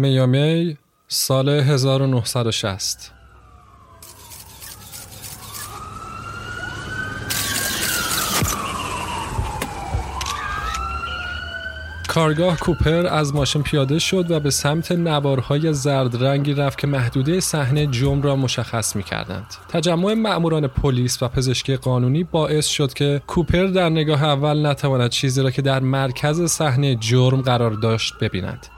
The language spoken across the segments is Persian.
میامی سال 1960 کارگاه کوپر از ماشین پیاده شد و به سمت نوارهای زرد رنگی رفت که محدوده صحنه جرم را مشخص می کردند. تجمع مأموران پلیس و پزشکی قانونی باعث شد که کوپر در نگاه اول نتواند چیزی را که در مرکز صحنه جرم قرار داشت ببیند.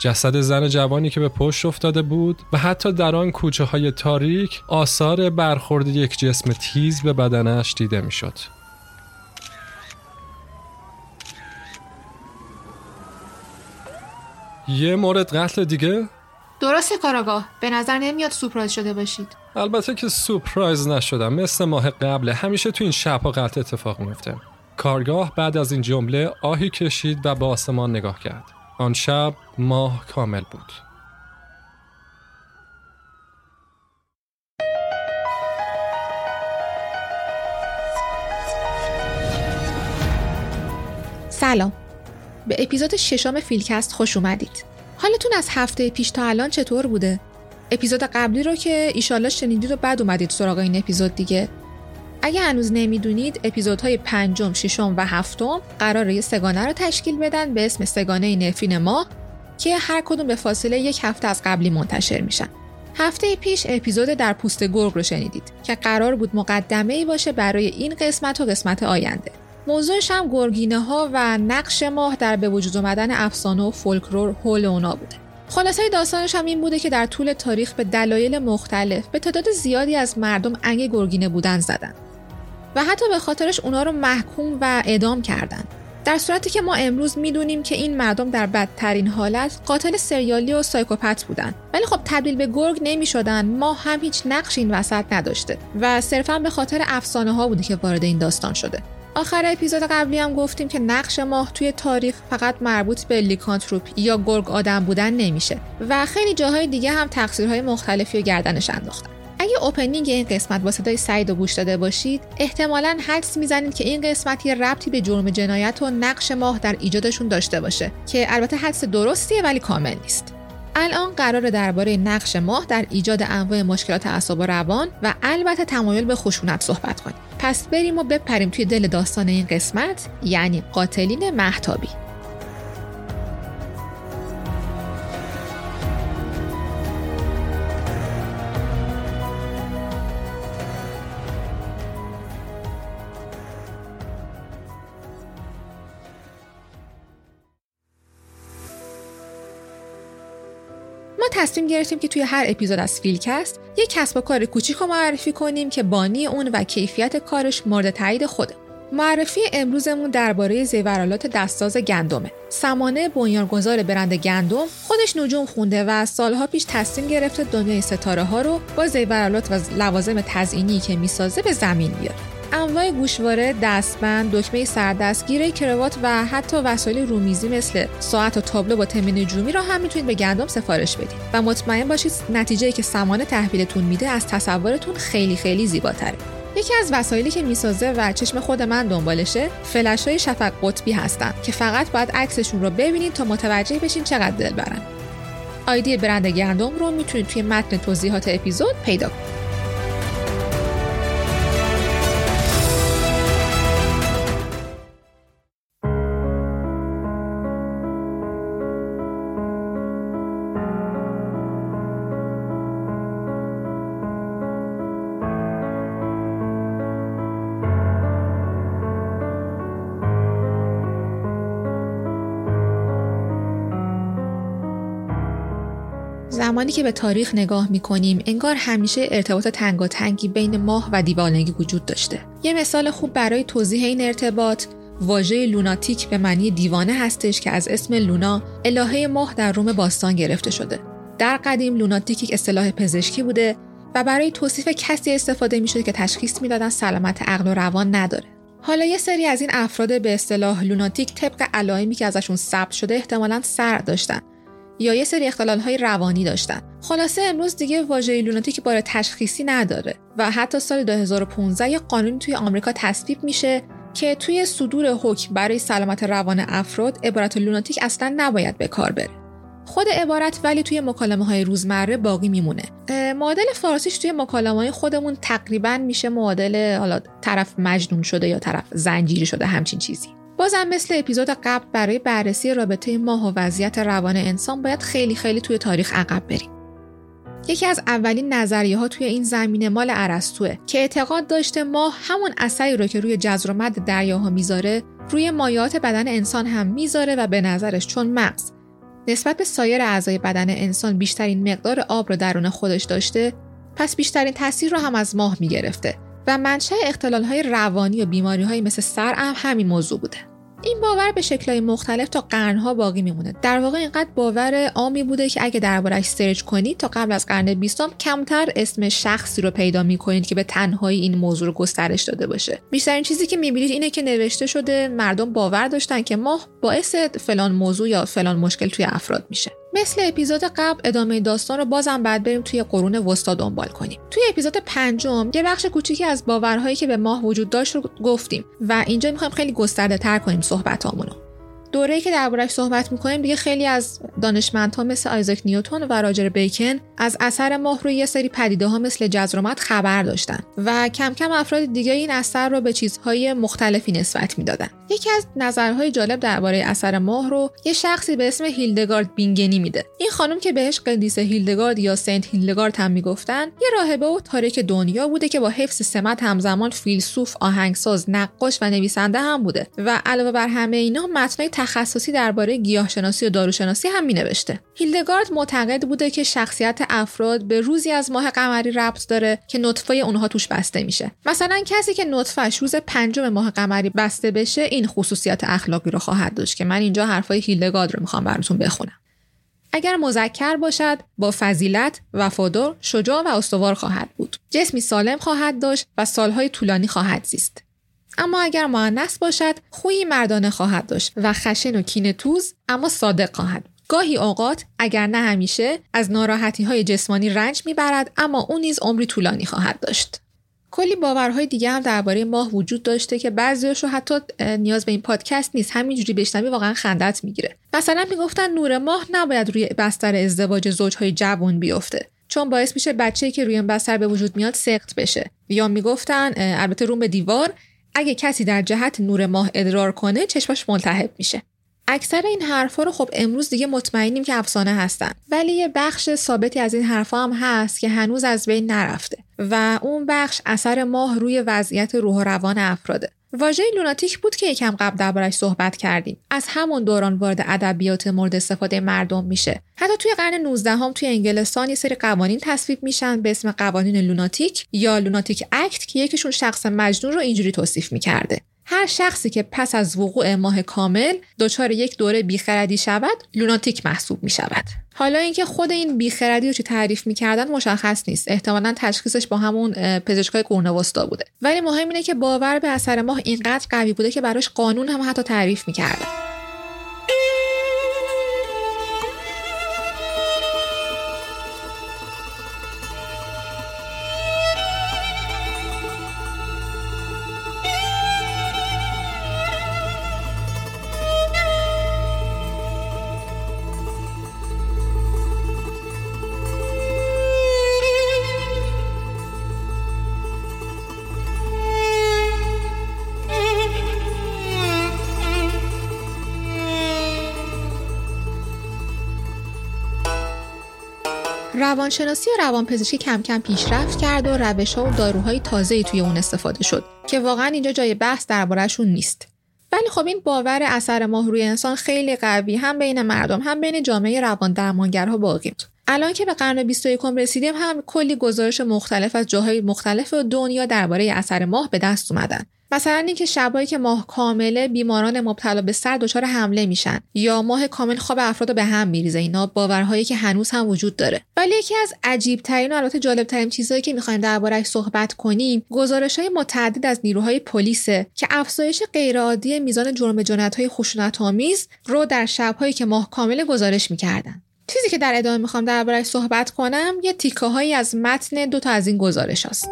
جسد زن جوانی که به پشت افتاده بود و حتی در آن کوچه های تاریک آثار برخورد یک جسم تیز به بدنش دیده می‌شد. یه مورد قتل دیگه؟ درسته کاراگاه. به نظر نمیاد سپرایز شده باشید. البته که سپرایز نشدم. مثل ماه قبل همیشه تو این شبها قتل اتفاق میفته کارگاه بعد از این جمله آهی کشید و به آسمان نگاه کرد. آن شب ماه کامل بود. سلام. به اپیزود ششم فیلکست خوش اومدید. حالتون از هفته پیش تا الان چطور بوده؟ اپیزود قبلی رو که ایشالله شنیدید و بعد اومدید سراغ این اپیزود دیگه. اگه هنوز نمی‌دونید اپیزودهای پنجم، ششم و هفتم قرار یه سگانه رو تشکیل بدن به اسم سگانه نفرین ماه که هر کدوم به فاصله یک هفته از قبلی منتشر میشن. هفته پیش اپیزود در پوست گرگ رو شنیدید که قرار بود مقدمه ای باشه برای این قسمت و قسمت آینده. موضوعش هم گرگینه ها و نقش ماه در به وجود آمدن افسانه و فولکلور حول اونا بوده. خلاصه داستانش هم این بوده که در طول تاریخ به دلایل مختلف به تعداد زیادی از مردم انگ گرگینه بودن زدن و حتی به خاطرش اونا رو محکوم و اعدام کردن. در صورتی که ما امروز می‌دونیم که این مردم در بدترین حالت قاتل سریالی و سایکوپت بودن. ولی خب تبدیل به گرگ نمی شدن ما هم هیچ نقش این وسط نداشته و صرفا به خاطر افسانه ها بوده که وارد این داستان شده. آخر اپیزود قبلی هم گفتیم که نقش ماه توی تاریخ فقط مربوط به لیکانتروپ یا گرگ آدم بودن نمیشه. و خیلی جاهای دیگه هم تقصیرهای مختلفی رو گردنش انداختن. اگه opening این قسمت با صدای سعید رو گوش داده باشید احتمالا حدس می‌زنید که این قسمت یه ربطی به جرم و جنایت و نقش ماه در ایجادشون داشته باشه که البته حدس درستیه ولی کامل نیست. الان قراره درباره نقش ماه در ایجاد انواع مشکلات اعصاب و روان و البته تمایل به خشونت صحبت کنیم. پس بریم و بپریم توی دل داستان این قسمت یعنی قاتلین مهتابی تصمیم گرفتیم که توی هر اپیزود از فیلکست یک کسب و کار کوچیک رو معرفی کنیم که بانی اون و کیفیت کارش مورد تایید خوده. معرفی امروزمون درباره زیورالات دستاز گندمه. سمانه بنیانگذار برند گندم خودش نجوم خونده و سالها پیش تصمیم گرفته دنیای ستاره ها رو با زیورالات و لوازم تزئینی که می‌سازه به زمین بیاره. انواع گوشواره، دستبند، دکمه سردست، گیره کروات و حتی وسایل رومیزی مثل ساعت و تابلو با تم نجومی را هم می‌تونید به گندم سفارش بدید و مطمئن باشید نتیجه که سامان تحویلتون میده از تصورتون خیلی خیلی زیباتره. یکی از وسایلی که می‌سازه و چشم خود من دنبالشه فلش های شفق قطبی هستن که فقط باید عکسشون رو ببینید تا متوجه بشین چقدر دل برن. آیدی برند گندم رو می‌تونید توی متن توضیحات اپیزود پیدا کنید. زمانی که به تاریخ نگاه می‌کنیم انگار همیشه ارتباط تنگاتنگی بین ماه و دیوانگی وجود داشته. یه مثال خوب برای توضیح این ارتباط واژه لوناتیک به معنی دیوانه هستش که از اسم لونا الهه ماه در روم باستان گرفته شده. در قدیم لوناتیک یک اصطلاح پزشکی بوده و برای توصیف کسی استفاده می‌شد که تشخیص می‌دادن سلامت عقل و روان نداره. حالا یه سری از این افراد به اصطلاح لوناتیک طبق علائمی که ازشون ثبت شده احتمالا سر داشتن. یا یه سری اختلال های روانی داشتن. خلاصه امروز دیگه واژه لوناتیک بار تشخیصی نداره و حتی سال 2015 یه قانونی توی آمریکا تصویب میشه که توی صدور حکم برای سلامت روان افراد عبارت لوناتیک اصلا نباید به کار بره. خود عبارت ولی توی مکالمه های روزمره باقی میمونه. معادل فارسیش توی مکالمه های خودمون تقریبا میشه معادل حالا طرف مجنون شده یا طرف زنجیری شده همچین چیزی. بازم مثل اپیزود قبل برای بررسی رابطه ماه و وضعیت روان انسان باید خیلی خیلی توی تاریخ عقب بریم. یکی از اولین نظریه ها توی این زمینه مال ارسطوه که اعتقاد داشته ماه همون اثری رو که روی جزر و مد دریاها می‌ذاره روی مایات بدن انسان هم می‌ذاره و به نظرش چون مغز. نسبت به سایر اعضای بدن انسان بیشترین مقدار آب رو درون خودش داشته پس بیشترین تاثیر رو هم از ماه می‌گرفته و منشأ اختلال های روانی و بیماری های مثل سر هم همین موضوع بوده. این باور به شکلهای مختلف تا قرنها باقی میمونه. در واقع اینقدر باور عامی بوده که اگه دربارش سرچ کنید تا قبل از قرن بیستم کمتر اسم شخصی رو پیدا می‌کنید که به تنهایی این موضوع رو گسترش داده باشه. بیشترین چیزی که می‌بینید اینه که نوشته شده مردم باور داشتن که ماه باعث فلان موضوع یا فلان مشکل توی افراد میشه. مثل اپیزود قبل ادامه داستان رو بازم بعد بریم توی قرون وسطا دنبال کنیم. توی اپیزود پنجم یه بخش کوچیکی از باورهایی که به ماه وجود داشت رو گفتیم و اینجا می‌خوایم خیلی گسترده تر کنیم صحبتامونو. دوره‌ای که دربارهش صحبت می‌کنیم دیگه خیلی از دانشمندها مثل آیزاک نیوتون و راجر بیکن از اثر ماه روی یه سری پدیده ها مثل جزرومت خبر داشتن و کم کم افراد دیگه این اثر رو به چیزهای مختلفی نسبت می‌دادن. یکی از نظرهای جالب درباره اثر ماه رو یه شخصی به اسم هیلدگارد بینگنی میده. این خانم که بهش قدیس هیلدگارد یا سنت هیلدگارد هم می‌گفتن یه راهبه و تاریک دنیا بوده که با حفظ سمت همزمان فیلسوف آهنگساز نقاش و نویسنده هم بوده و علاوه بر همه اینا متنای تخصصی درباره گیاهشناسی و داروشناسی هم می نوشته. هیلدگارد معتقد بوده که شخصیت افراد به روزی از ماه قمری ربط داره که نطفه اونها توش بسته میشه. مثلا کسی که نطفهش روز پنجم ماه قمری بسته بشه این خصوصیت اخلاقی رو خواهد داشت که من اینجا حرفای هیلدگارد رو می‌خوام براتون بخونم. اگر مذکر باشد با فضیلت وفادار شجاع و استوار خواهد بود جسمی سالم خواهد داشت و سالهای طولانی خواهد زیست اما اگر معنس باشد خویی مردانه خواهد داشت و خشن و کین توز اما صادق خواهد. گاهی اوقات اگر نه همیشه از ناراحتی های جسمانی رنج می‌برد اما او نیز عمری طولانی خواهد داشت. کلی باورهای دیگه هم درباره ماه وجود داشته که بعضیش رو حتی نیاز به این پادکست نیست. همینجوری بشنوی واقعا خندت می‌گیره. مثلا می‌گفتن نور ماه نباید روی بستر ازدواج زوجهای جوان بیفته چون باعث میشه بچه‌ای که روی این بستر به وجود میاد سخت بشه. یا می‌گفتن البته روم به دیوار اگه کسی در جهت نور ماه ادرار کنه چشماش ملتهب میشه. اکثر این حرفا رو خب امروز دیگه مطمئنیم که افسانه هستن. ولی یه بخش ثابتی از این حرفا هم هست که هنوز از بین نرفته و اون بخش اثر ماه روی وضعیت روح و روان افراده. واژه لوناتیک بود که یکم قبل دربارش صحبت کردیم. از همون دوران وارد ادبیات مورد استفاده مردم میشه. حتی توی قرن 19 هم توی انگلستان یه سری قوانین تصویب میشن به اسم قوانین لوناتیک یا لوناتیک اکت که یکیشون شخص مجنون رو اینجوری توصیف می‌کرده. هر شخصی که پس از وقوع ماه کامل دچار یک دوره بیخردی شود لوناتیک محسوب می شود حالا اینکه خود این بیخردی رو چی تعریف می‌کردن مشخص نیست. احتمالا تشخیصش با همون پزشکای قرون بوده. ولی مهم اینه که باور به اثر ماه اینقدر قوی بوده که براش قانون هم حتی تعریف می‌کردن. روانشناسی و روانپزشکی کم کم پیشرفت کرد و روش ها و داروهای تازه توی اون استفاده شد که واقعا اینجا جای بحث دربارهشون نیست. ولی خب این باور اثر ماه روی انسان خیلی قوی هم بین مردم هم بین جامعه روان درمانگرها باقی بود الان که به قرن 21 رسیدیم هم کلی گزارش مختلف از جاهای مختلف دنیا درباره اثر ماه به دست اومدن. مثلا اینکه شبایی که ماه کامله بیماران مبتلا به سر دچار حمله میشن یا ماه کامل خواب افراد به هم میریزه اینا باورهایی که هنوز هم وجود داره ولی یکی از عجیب ترین و البته جالب ترین چیزهایی که می‌خوایم دربارهش صحبت کنیم گزارش های متعدد از نیروهای پلیسه که افزایش غیرعادی میزان جرم جنایت های خشونت آمیز رو در شبهایی که ماه کامل گزارش می‌کردن چیزی که در ادامه می‌خوام دربارهش صحبت کنم یه تیکه هایی از متن دو تا از این گزارش هست.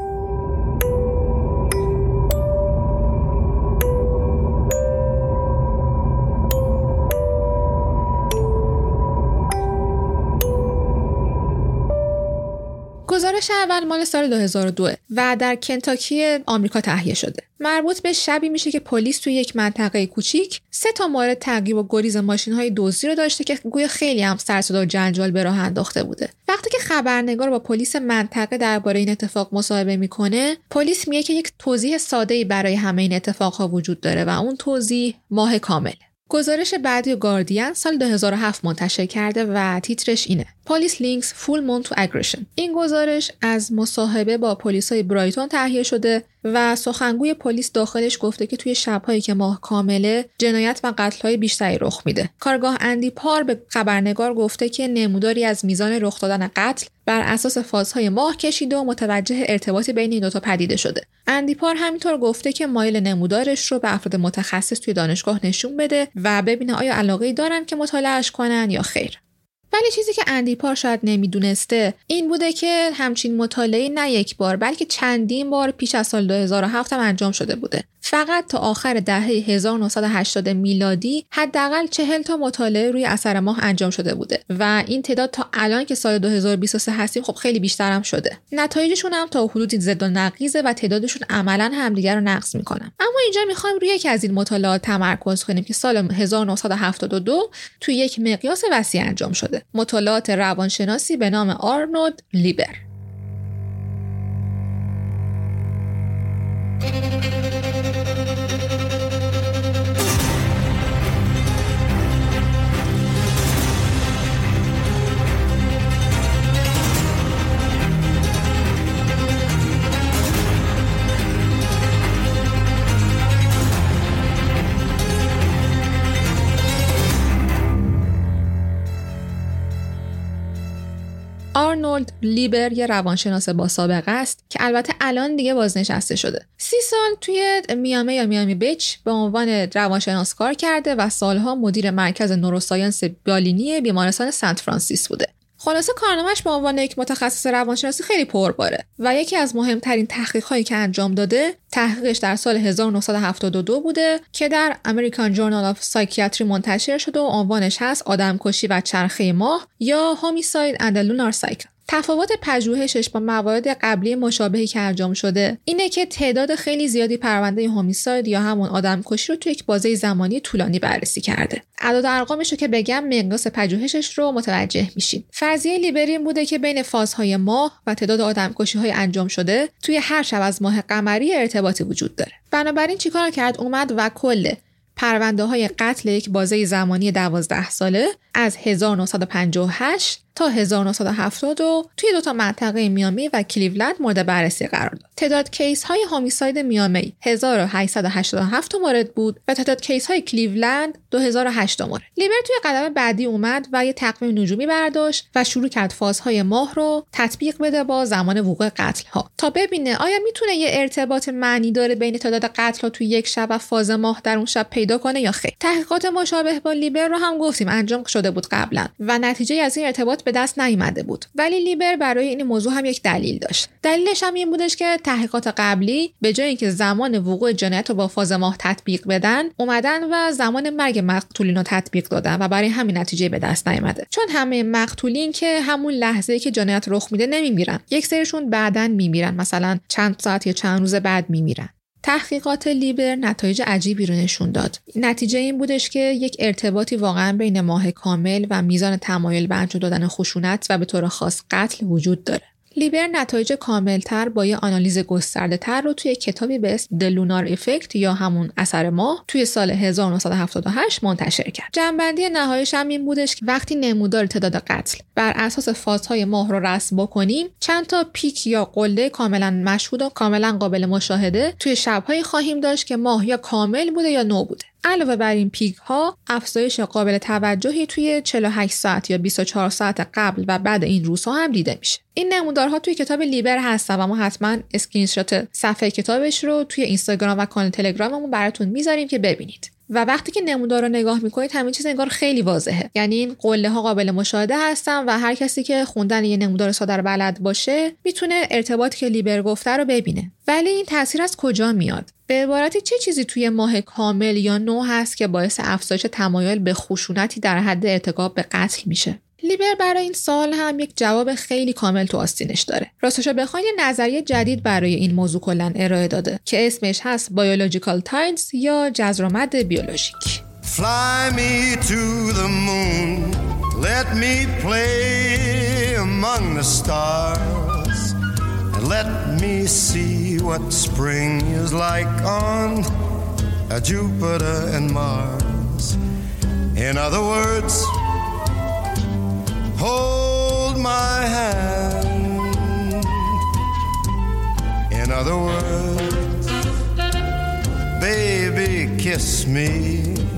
گزارش اول مال سال 2002 و در کنتاکی آمریکا تهیه شده. مربوط به شبی میشه که پلیس توی یک منطقه کوچیک سه تا مورد تعقیب و گریز ماشین های دزدی رو داشته که گویا خیلی هم سرصدا و جنجال به راه انداخته بوده. وقتی که خبرنگار با پلیس منطقه درباره این اتفاق مصاحبه می‌کنه، پلیس میگه که یک توضیح ساده برای همه این اتفاقها وجود داره و اون توضیح ماه کامل. گزارش بعدی گاردین سال 2007 منتشر کرده و تیترش اینه. police link full moon to aggression. این گزارش از مصاحبه با پلیس های Brighton تهیه شده. و سخنگوی پلیس داخلش گفته که توی شبهایی که ماه کامله جنایت و قتل های بیشتری رخ میده. کارآگاه اندی پار به خبرنگار گفته که نموداری از میزان رخ دادن قتل بر اساس فازهای ماه کشیده و متوجه ارتباطی بین این دوتا پدیده شده. اندی پار همینطور گفته که مایله نمودارش رو به افراد متخصص توی دانشگاه نشون بده و ببینه آیا علاقه دارن که مطالعهش کنن یا خیر. ولی چیزی که اندی پار شاید نمی‌دونسته این بوده که همچین مطالعه نه یک بار بلکه چندین بار پیش از سال 2007 هم انجام شده بوده. فقط تا آخر دهه 1980 میلادی حداقل 40 تا مطالعه روی اثر ماه انجام شده بوده و این تعداد تا الان که سال 2023 هستیم خب خیلی بیشتر هم شده. نتایجشون هم تا حدودی ضد و نقیزه و تعدادشون عملا همدیگر رو نقص می‌کنن. اما اینجا می‌خوایم روی یکی از این مطالعات تمرکز کنیم که سال 1972 توی یک مقیاس وسیع انجام شده. مطالعات روانشناسی به نام آرنولد لیبر. آرنولد لیبر یه روانشناس با سابقه است که البته الان دیگه بازنشسته شده. سی سال توی میامی یا میامی بیچ به عنوان روانشناس کار کرده و سالها مدیر مرکز neuroscience بالینی بیمارستان سنت فرانسیس بوده. خلاصه کارنامهش به عنوان یک متخصص روانشناسی خیلی پرباره و یکی از مهمترین تحقیقهایی که انجام داده تحقیقش در سال 1972 بوده که در American Journal of Psychiatry منتشر شده و عنوانش هست آدمکشی و چرخه ماه یا homicide and lunar cycle تفاوت پژوهشش با موارد قبلی مشابهی که انجام شده اینه که تعداد خیلی زیادی پرونده homicide یا همون آدم کشی رو توی یک بازه زمانی طولانی بررسی کرده. اعداد ارقامش رو که بگم مقیاس پژوهشش رو متوجه میشین فرضیه لیبر این بوده که بین فازهای ماه و تعداد آدم کشی های انجام شده توی هر شب از ماه قمری ارتباطی وجود داره. بنابراین چیکار کرد اومد و کل پرونده های قتل یک بازه زمانی دوازده ساله از 1958 تا 1970 توی دو تا منطقه میامی و کلیولند مورد بررسی قرار داد. تعداد case های homicide میامی 1887 مورد بود و تعداد case های کلیولند 2008 مورد. لیبر توی قدم بعدی اومد و یه تقویم نجومی برداشت و شروع کرد فازهای ماه رو تطبیق بده با زمان وقوع قتل ها تا ببینه آیا می‌تونه یه ارتباط معنی داری بین تعداد قتل ها توی یک شب و فاز ماه در اون شب پیدا کنه یا خیر. تحقیقات مشابه با لیبر رو هم گفتیم انجام شده بود قبلا و نتیجه از این ارتباط به دست نیامده بود. ولی لیبر برای این موضوع هم یک دلیل داشت. دلیلش هم این بودش که تحقیقات قبلی به جای اینکه زمان وقوع جنایت رو با فاز ماه تطبیق بدن اومدن و زمان مرگ مقتولین رو تطبیق دادن و برای همین نتیجه به دست نیامده. چون همه مقتولین که همون لحظه که جنایت رخ میده نمیمیرن. یک سریشون بعدا میمیرن. مثلا چند ساعت یا چند روز بعد میمیرن. تحقیقات لیبر نتایج عجیبی رو نشون داد. نتیجه این بودش که یک ارتباطی واقعا بین ماه کامل و میزان تمایل به انجام دادن خشونت و به طور خاص قتل وجود داره. لیبر نتایج کاملتر با یه آنالیز گسترده تر رو توی کتابی به اسم دلونار افکت یا همون اثر ماه توی سال 1978 منتشر کرد. جنبندی نهاییش هم این بودش که وقتی نمودار تعداد قتل بر اساس فازهای ماه رو رسم بکنیم چند تا پیک یا قله کاملا مشهود و کاملا قابل مشاهده توی شبهایی خواهیم داشت که ماه یا کامل بوده یا نو بوده. علاوه بر این پیک ها افزایش قابل توجهی توی 48 ساعت یا 24 ساعت قبل و بعد این روزها هم دیده میشه. این نمودارها توی کتاب لیبر هستن و ما حتما اسکرین شات صفحه کتابش رو توی اینستاگرام و کانال تلگراممون براتون می‌ذاریم که ببینید. و وقتی که نمودار رو نگاه می‌کنید همین چیز انگار خیلی واضحه. یعنی این قله ها قابل مشاهده هستن و هر کسی که خوندن یه نمودار ساده بلد باشه می‌تونه ارتباطی که لیبر گفته رو ببینه. ولی این تاثیر از کجا میاد؟ به عبارتی چه چیزی توی ماه کامل یا نو هست که باعث افزایش تمایل به خشونتی در حد ارتکاب به قتل میشه؟ لیبر برای این سوال هم یک جواب خیلی کامل تو آستینش داره. راستش بخواین یه نظریه جدید برای این موضوع کلا ارائه داده که اسمش هست biological tides یا جزر و مد بیولوژیک. Fly me to the moon, let me play among the stars, and let me see what spring is like on Jupiter and Mars. In other words, hold my hand. In other words, baby, kiss me.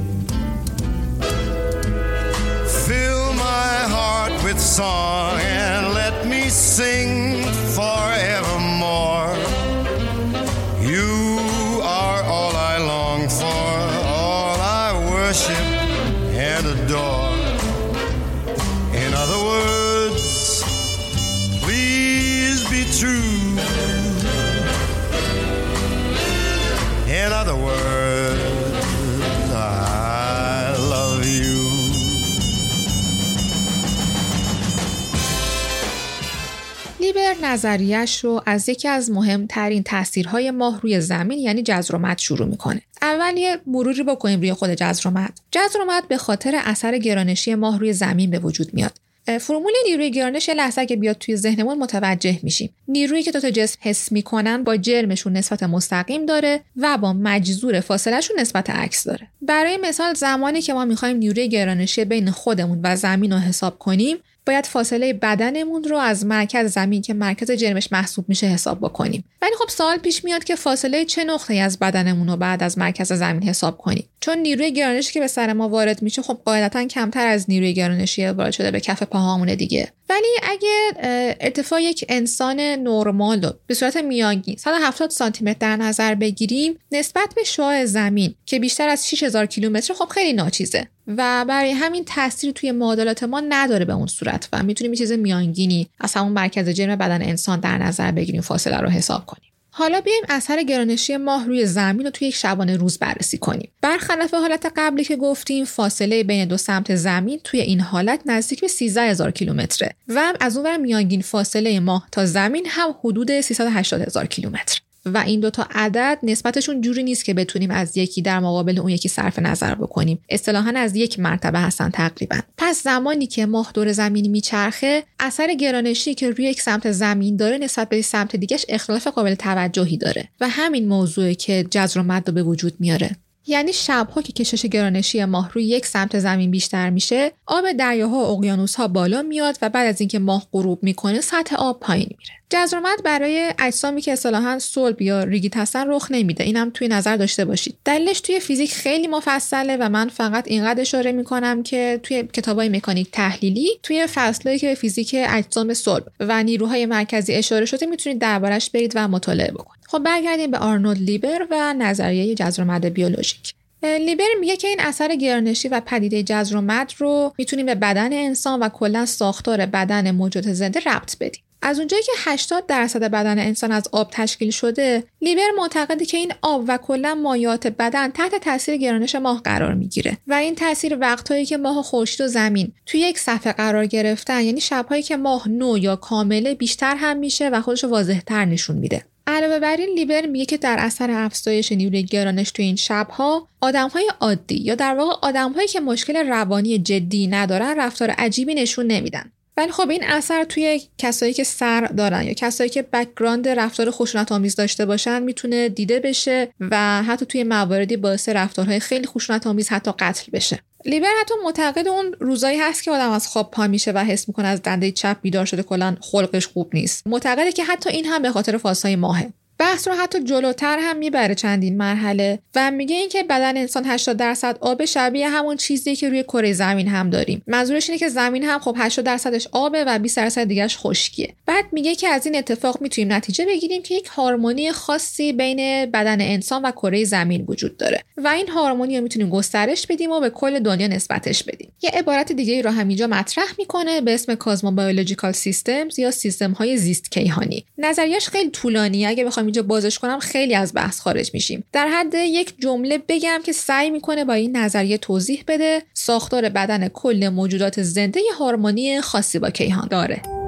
نظریش رو از یکی از مهمترین تاثیرهای ماه روی زمین یعنی جزرومت شروع می‌کنه. اول یه مروری بکنیم روی خود جزرومت. جزرومت به خاطر اثر گرانشی ماه روی زمین به وجود میاد. فرمول نیروی گرانش لحظه که بیاد توی ذهنمون متوجه میشیم نیرویی که دو تا جسم حس می‌کنن با جرمشون نسبت مستقیم داره و با مجذور فاصلهشون نسبت عکس داره برای مثال زمانی که ما می‌خوایم نیروی گرانشی بین خودمون و زمین رو حساب کنیم باید فاصله بدنمون رو از مرکز زمین که مرکز جرمش محسوب میشه حساب بکنیم. ولی خب سوال پیش میاد که فاصله چه نقطه از بدنمون رو بعد از مرکز زمین حساب کنیم؟ چون نیروی گرانشی که به سر ما وارد میشه خب قاعدتا کمتر از نیروی گرانشی وارد شده به کف پاهامون دیگه. ولی اگه ارتفاع یک انسان نرمال رو به صورت میانگین 170 سانتی متر در نظر بگیریم نسبت به شعاع زمین که بیشتر از 6000 کیلومتر خب خیلی ناچیزه و برای همین تاثیر توی معادلات ما نداره به اون صورت و می‌تونیم یه چیز میانگینی از همون مرکز جرم بدن انسان در نظر بگیریم فاصله رو حساب کنیم. حالا بیایم اثر گرانشی ماه روی زمین رو توی یک شبانه روز بررسی کنیم. برخلاف حالت قبلی که گفتیم فاصله بین دو سمت زمین توی این حالت نزدیک به 13 هزار کیلومتره و از اون میانگین فاصله ماه تا زمین هم حدود 380 هزار کیلومتر. و این دوتا عدد نسبتشون جوری نیست که بتونیم از یکی در مقابل اون یکی صرف نظر بکنیم. اصطلاحا از یک مرتبه هستن تقریبا. پس زمانی که ماه دور زمین میچرخه اثر گرانشی که روی یک سمت زمین داره نسبت به سمت دیگهش اختلاف قابل توجهی داره. و همین موضوعی که جزر و مد به وجود میاره. یعنی شبها که کشش گرانشی ماه روی یک سمت زمین بیشتر میشه آب دریاها و اقیانوسها بالا میاد و بعد از اینکه ماه غروب می‌کنه سطح آب پایین میره. جزرومت برای اجسامی که اصطلاحا صلب یا ریگیت هستن رخ نمیده. اینم توی نظر داشته باشید. دلیلش توی فیزیک خیلی مفصله و من فقط اینقدر اشاره می‌کنم که توی کتابای مکانیک تحلیلی توی فصلهایی که به فیزیک اجسام صلب و نیروهای مرکزی اشاره شده می‌تونید دربارش برید و مطالعه بکنید. خب برگردیم به آرنولد لیبر و نظریه جزر بیولوژیک. لیبر میگه که این اثر گرانشی و پدیده جزر و رو می‌تونیم به بدن انسان و کلا ساختار بدن موجود زنده ربط بدیم. از اونجایی که 80 درصد بدن انسان از آب تشکیل شده لیبر معتقده که این آب و کلا مایات بدن تحت تاثیر گرانش ماه قرار می‌گیره و این تاثیر وقتهایی که ماه خورشید و زمین توی یک صفحه قرار گرفتن یعنی شبهایی که ماه نو یا کامله بیشتر هم میشه و خودش واضحتر نشون میده. علاوه بر این لیبر میگه که در اثر افزایش نیروی گرانش توی این شبها آدمهای عادی یا در واقع آدمهایی که مشکل روانی جدی ندارن رفتار عجیبی نشون نمیدن. ولی خب این اثر توی کسایی که سر دارن یا کسایی که background رفتار خشونت آمیز داشته باشن می‌تونه دیده بشه و حتی توی مواردی باعث رفتارهای خیلی خشونت آمیز حتی قتل بشه. لیبر حتی معتقده اون روزایی هست که آدم از خواب پا میشه و حس می‌کنه از دنده چپ بیدار شده کلا خلقش خوب نیست. معتقده که حتی این هم به خاطر فازهای ماهه. بحث رو حتی جلوتر هم می‌بره چندین مرحله و میگه اینکه بدن انسان 80 درصد آب شبیه همون چیزی که روی کره زمین هم داریم. منظورش اینه که زمین هم خب 80 درصدش آبه و 20 درصد دیگهش خشکیه. بعد میگه که از این اتفاق می‌تونیم نتیجه بگیریم که یک هارمونی خاصی بین بدن انسان و کره زمین وجود داره و این هارمونی رو می‌تونیم گسترش بدیم و به کل دنیا نسبتش بدیم. یه عبارت دیگه رو هم اینجا مطرح می‌کنه به اسم کازمو بایولوژیکال سیستمز یا سیستم های زیست کیهانی نظریش خیلی طولانی اگه بخوام همینجا بازش کنم خیلی از بحث خارج میشیم. در حد یک جمله بگم که سعی می‌کنه با این نظریه توضیح بده ساختار بدن کل موجودات زنده هارمونی خاصی با کیهان داره.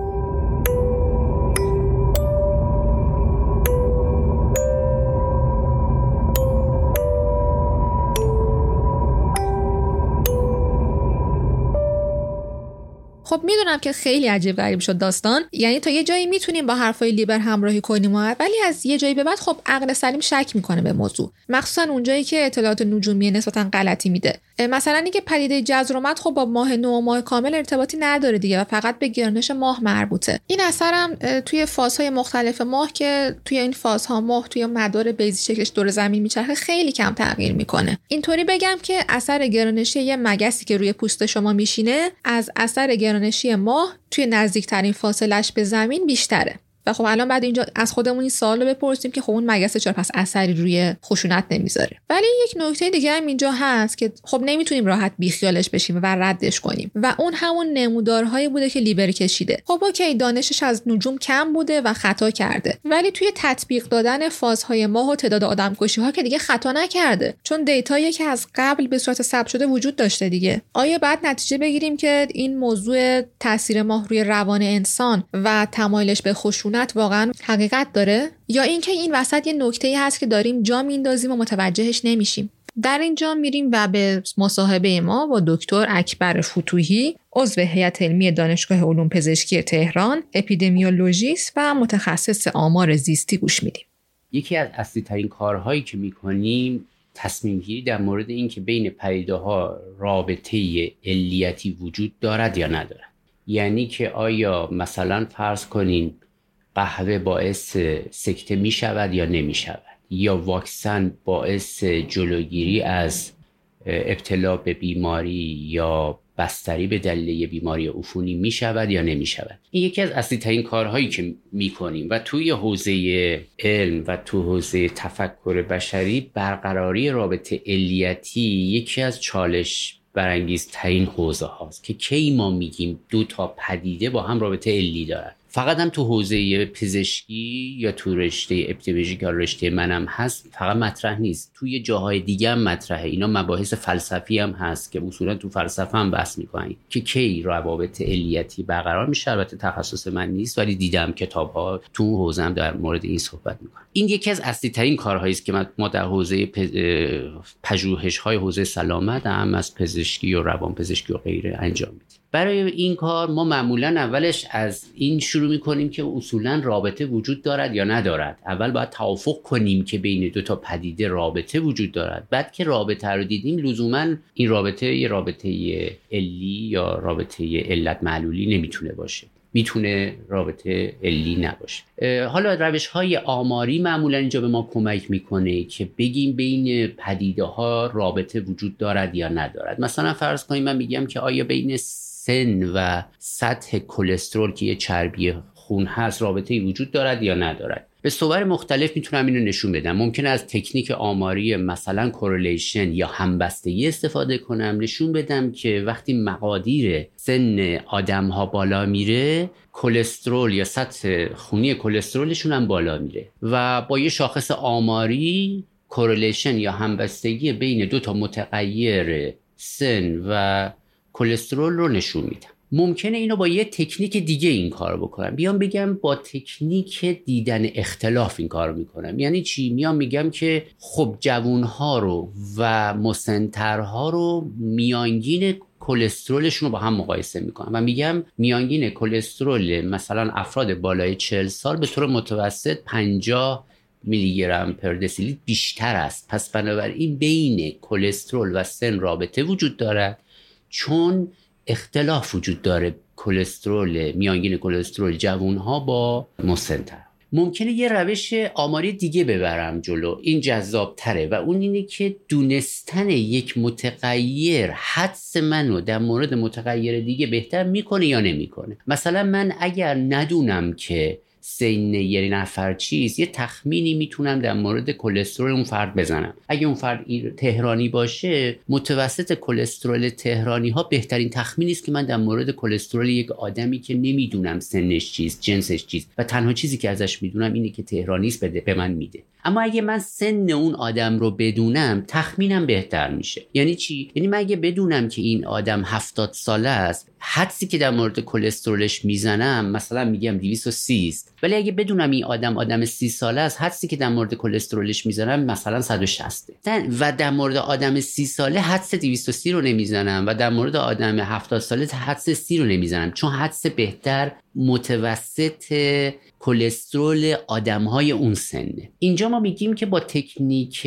خب می‌دونم که خیلی عجیب غریب شد داستان. یعنی تا یه جایی می‌تونیم با حرفای لیبر همراهی کنیم ولی از یه جایی به بعد خب عقل سلیم شک می‌کنه به موضوع. مخصوصا اونجایی که اطلاعات نجومی نسبتا غلطی میده. مثلا اینکه پدیده جزرومت خب با ماه نو و ماه کامل ارتباطی نداره دیگه و فقط به گرانش ماه مربوطه. این اثرم توی فازهای مختلف ماه که توی این فازها ماه توی مدار بیزی شکلش دور زمین میچرخه خیلی کم تغییر می‌کنه. اینطوری بگم که اثر گرانشی یه مگسی که روی پوست شما میشینه از اثر گرانشی ماه توی نزدیکترین فاصلش به زمین بیشتره. و خب الان بعد اینجا از خودمون این سوال رو بپرسیم که خب اون مگس چرا پس اثری روی خشونت نمی‌ذاره. ولی یک نکته دیگه هم اینجا هست که خب نمی‌تونیم راحت بیخیالش بشیم و ردش کنیم و اون همون نمودارهایی بوده که لیبر کشیده. خب اوکی دانشش از نجوم کم بوده و خطا کرده. ولی توی تطبیق دادن فازهای ماه و تعداد آدمکشی ها که دیگه خطا نکرده. چون دیتایی که از قبل به صورت ثبت شده وجود داشته دیگه. آیا بعد نتیجه بگیریم که این موضوع تاثیر ماه روی روان انسان و تمایلش به خشونت واقعا حقیقت داره؟ یا اینکه این وسط یه نکته ای هست که داریم جا میندازیم و متوجهش نمیشیم. در اینجا میریم و به مصاحبه ما با دکتر اکبر فتوحی عضو هیئت علمی دانشگاه علوم پزشکی تهران اپیدمیولوژیست و متخصص آمار زیستی گوش میدیم. یکی از اصلی ترین کارهایی که می‌کنیم تصمیم گیری در مورد اینکه بین پدیده ها رابطه علیتی وجود دارد یا ندارد. یعنی که آیا مثلا فرض کنین قهوه باعث سکته می شود یا نمی شود یا واکسن باعث جلوگیری از ابتلا به بیماری یا بستری به دلیل بیماری عفونی می شود یا نمی شود این یکی از اصلی ترین کارهایی که می کنیم و توی حوزه علم و تو حوزه تفکر بشری برقراری رابطه علیتی یکی از چالش برانگیز ترین حوزه هاست که کی ما میگیم دو تا پدیده با هم رابطه علی دارن. فقط هم تو حوزه پزشکی یا تو رشته اپیدمیولوژی یا رشته منم هست فقط مطرح نیست. توی جاهای دیگه هم مطرحه. اینا مباحث فلسفی هم هست که اصولا تو فلسفه هم بحث می‌کنن که کی روابط علیتی برقرار میشه. البته تخصص من نیست ولی دیدم کتاب ها تو حوزه هم در مورد این صحبت می‌کنن. این یکی از اصلی ترین کارهایی است که ما در حوزه پژوهش های حوزه سلامت هم از پزشکی و روان پزشکی و غیره انجام میدیم. برای این کار ما معمولا اولش از این شروع می‌کنیم که اصولا رابطه وجود دارد یا ندارد. اول باید توافق کنیم که بین دو تا پدیده رابطه وجود دارد. بعد که رابطه رو دیدیم لزوما این رابطه یه رابطه علی یا رابطه علت معلولی نمی‌تونه باشه. می‌تونه رابطه علی نباشه. حالا روش های آماری معمولا اینجا به ما کمک می‌کنه که بگیم بین پدیده ها رابطه وجود دارد یا ندارد. مثلا فرض کنیم من میگم که آیا بین سن و سطح کلسترول که یه چربی خون هست رابطه وجود دارد یا ندارد؟ به صور مختلف می‌تونم اینو نشون بدم. ممکن از تکنیک آماری مثلا correlation یا همبستگی استفاده کنم. نشون بدم که وقتی مقادیر سن آدم ها بالا میره کلسترول یا سطح خونی کلسترولشون هم بالا میره و با یه شاخص آماری correlation یا همبستگی بین دو تا متغیر سن و کلسترول رو نشون میدم. ممکنه اینو با یه تکنیک دیگه این کار بکنم. بیام بگم با تکنیک دیدن اختلاف این کار می‌کنم. یعنی چی؟ میام میگم که خب جوونها رو و مسنترها رو میانگین کلسترولشون رو با هم مقایسه می‌کنم و میگم میانگین کلسترول مثلا افراد بالای 40 سال به طور متوسط 50 میلی گرم پر دسیلیتر بیشتر است. پس بنابراین بین کلسترول و سن رابطه وجود دارد. چون اختلاف وجود داره کلسترول میانگین کلسترول جوون ها با مسنتر. ممکنه یه روش آماری دیگه ببرم جلو. این جذاب تره و اون اینه که دونستن یک متغیر حدس منو در مورد متغیر دیگه بهتر می‌کنه یا نمی‌کنه. مثلا من اگر ندونم که سین یه نفر چیست یه تخمینی می‌تونم در مورد کلسترول اون فرد بزنم. اگه اون فرد تهرانی باشه متوسط کلسترول تهرانی ها بهترین تخمینی است که من در مورد کلسترول یک آدمی که نمی‌دونم سنش چیست جنسش چیست و تنها چیزی که ازش می‌دونم اینه که تهرانی است به من میده. اما اگه من سن اون آدم رو بدونم تخمینم بهتر میشه. یعنی چی؟ یعنی من اگه بدونم که این آدم هفتاد ساله است حدسی که در مورد کلسترولش می‌زنم مثلا میگم 230 است. ولی اگه بدونم این آدم آدم سی ساله است حدسی که در مورد کلسترولش می‌زنم مثلا 160 و در مورد آدم سی ساله حدس 230 رو نمی‌زنم. و در مورد آدم 70 ساله حدس 30 رو نمی‌زنم. چون حدس بهتر متوسط کلسترول آدم های اون سنه. اینجا ما میگیم که با تکنیک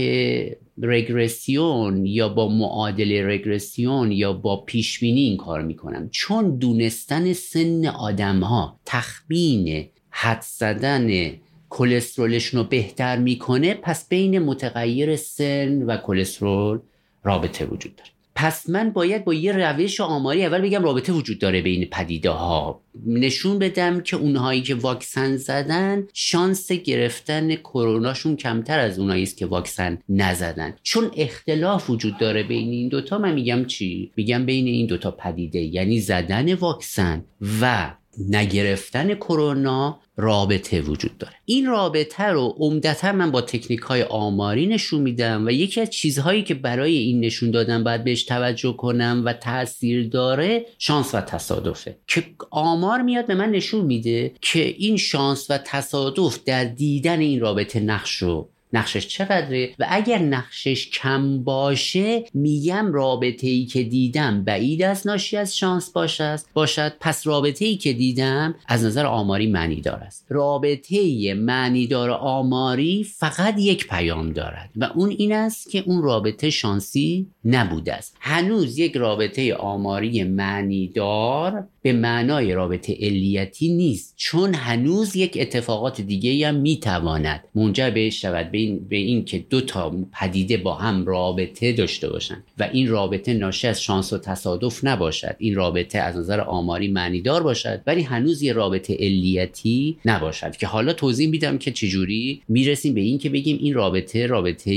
رگرسیون یا با معادل رگرسیون یا با پیشبینی این کار می‌کنم. چون دونستن سن آدم ها تخمین حد زدن کلسترولشون رو بهتر می‌کنه پس بین متغیر سن و کلسترول رابطه وجود داره. پس من باید با یه روش آماری اول بگم رابطه وجود داره بین پدیده ها نشون بدم که اونهایی که واکسن زدن شانس گرفتن کروناشون کمتر از اونایی است که واکسن نزدن. چون اختلاف وجود داره بین این دوتا من میگم چی؟ میگم بین این دوتا پدیده یعنی زدن واکسن و نگرفتن کرونا رابطه وجود داره. این رابطه رو عمدتا من با تکنیک های آماری نشون میدم و یکی از چیزهایی که برای این نشون دادن باید بهش توجه کنم و تاثیر داره شانس و تصادفه. که آمار میاد به من نشون میده که این شانس و تصادف در دیدن این رابطه نقش رو نقشش چقدره؟ و اگر نقشش کم باشه میگم رابطه ای که دیدم بعید از ناشی از شانس باشد باشد پس رابطه ای که دیدم از نظر آماری معنی دار است. رابطه معنی دار آماری فقط یک پیام دارد و اون این است که اون رابطه شانسی نبوده است. هنوز یک رابطه آماری معنی دار به معنای رابطه علیتی نیست چون هنوز یک اتفاقات دیگه هم می‌تواند منجر به شود به این, به این که دو تا پدیده با هم رابطه داشته باشند و این رابطه ناشی از شانس و تصادف نباشد. این رابطه از نظر آماری معنیدار باشد. ولی هنوز یه رابطه علیتی نباشد. که حالا توضیح میدم که چجوری می‌رسیم به این که بگیم این رابطه رابطه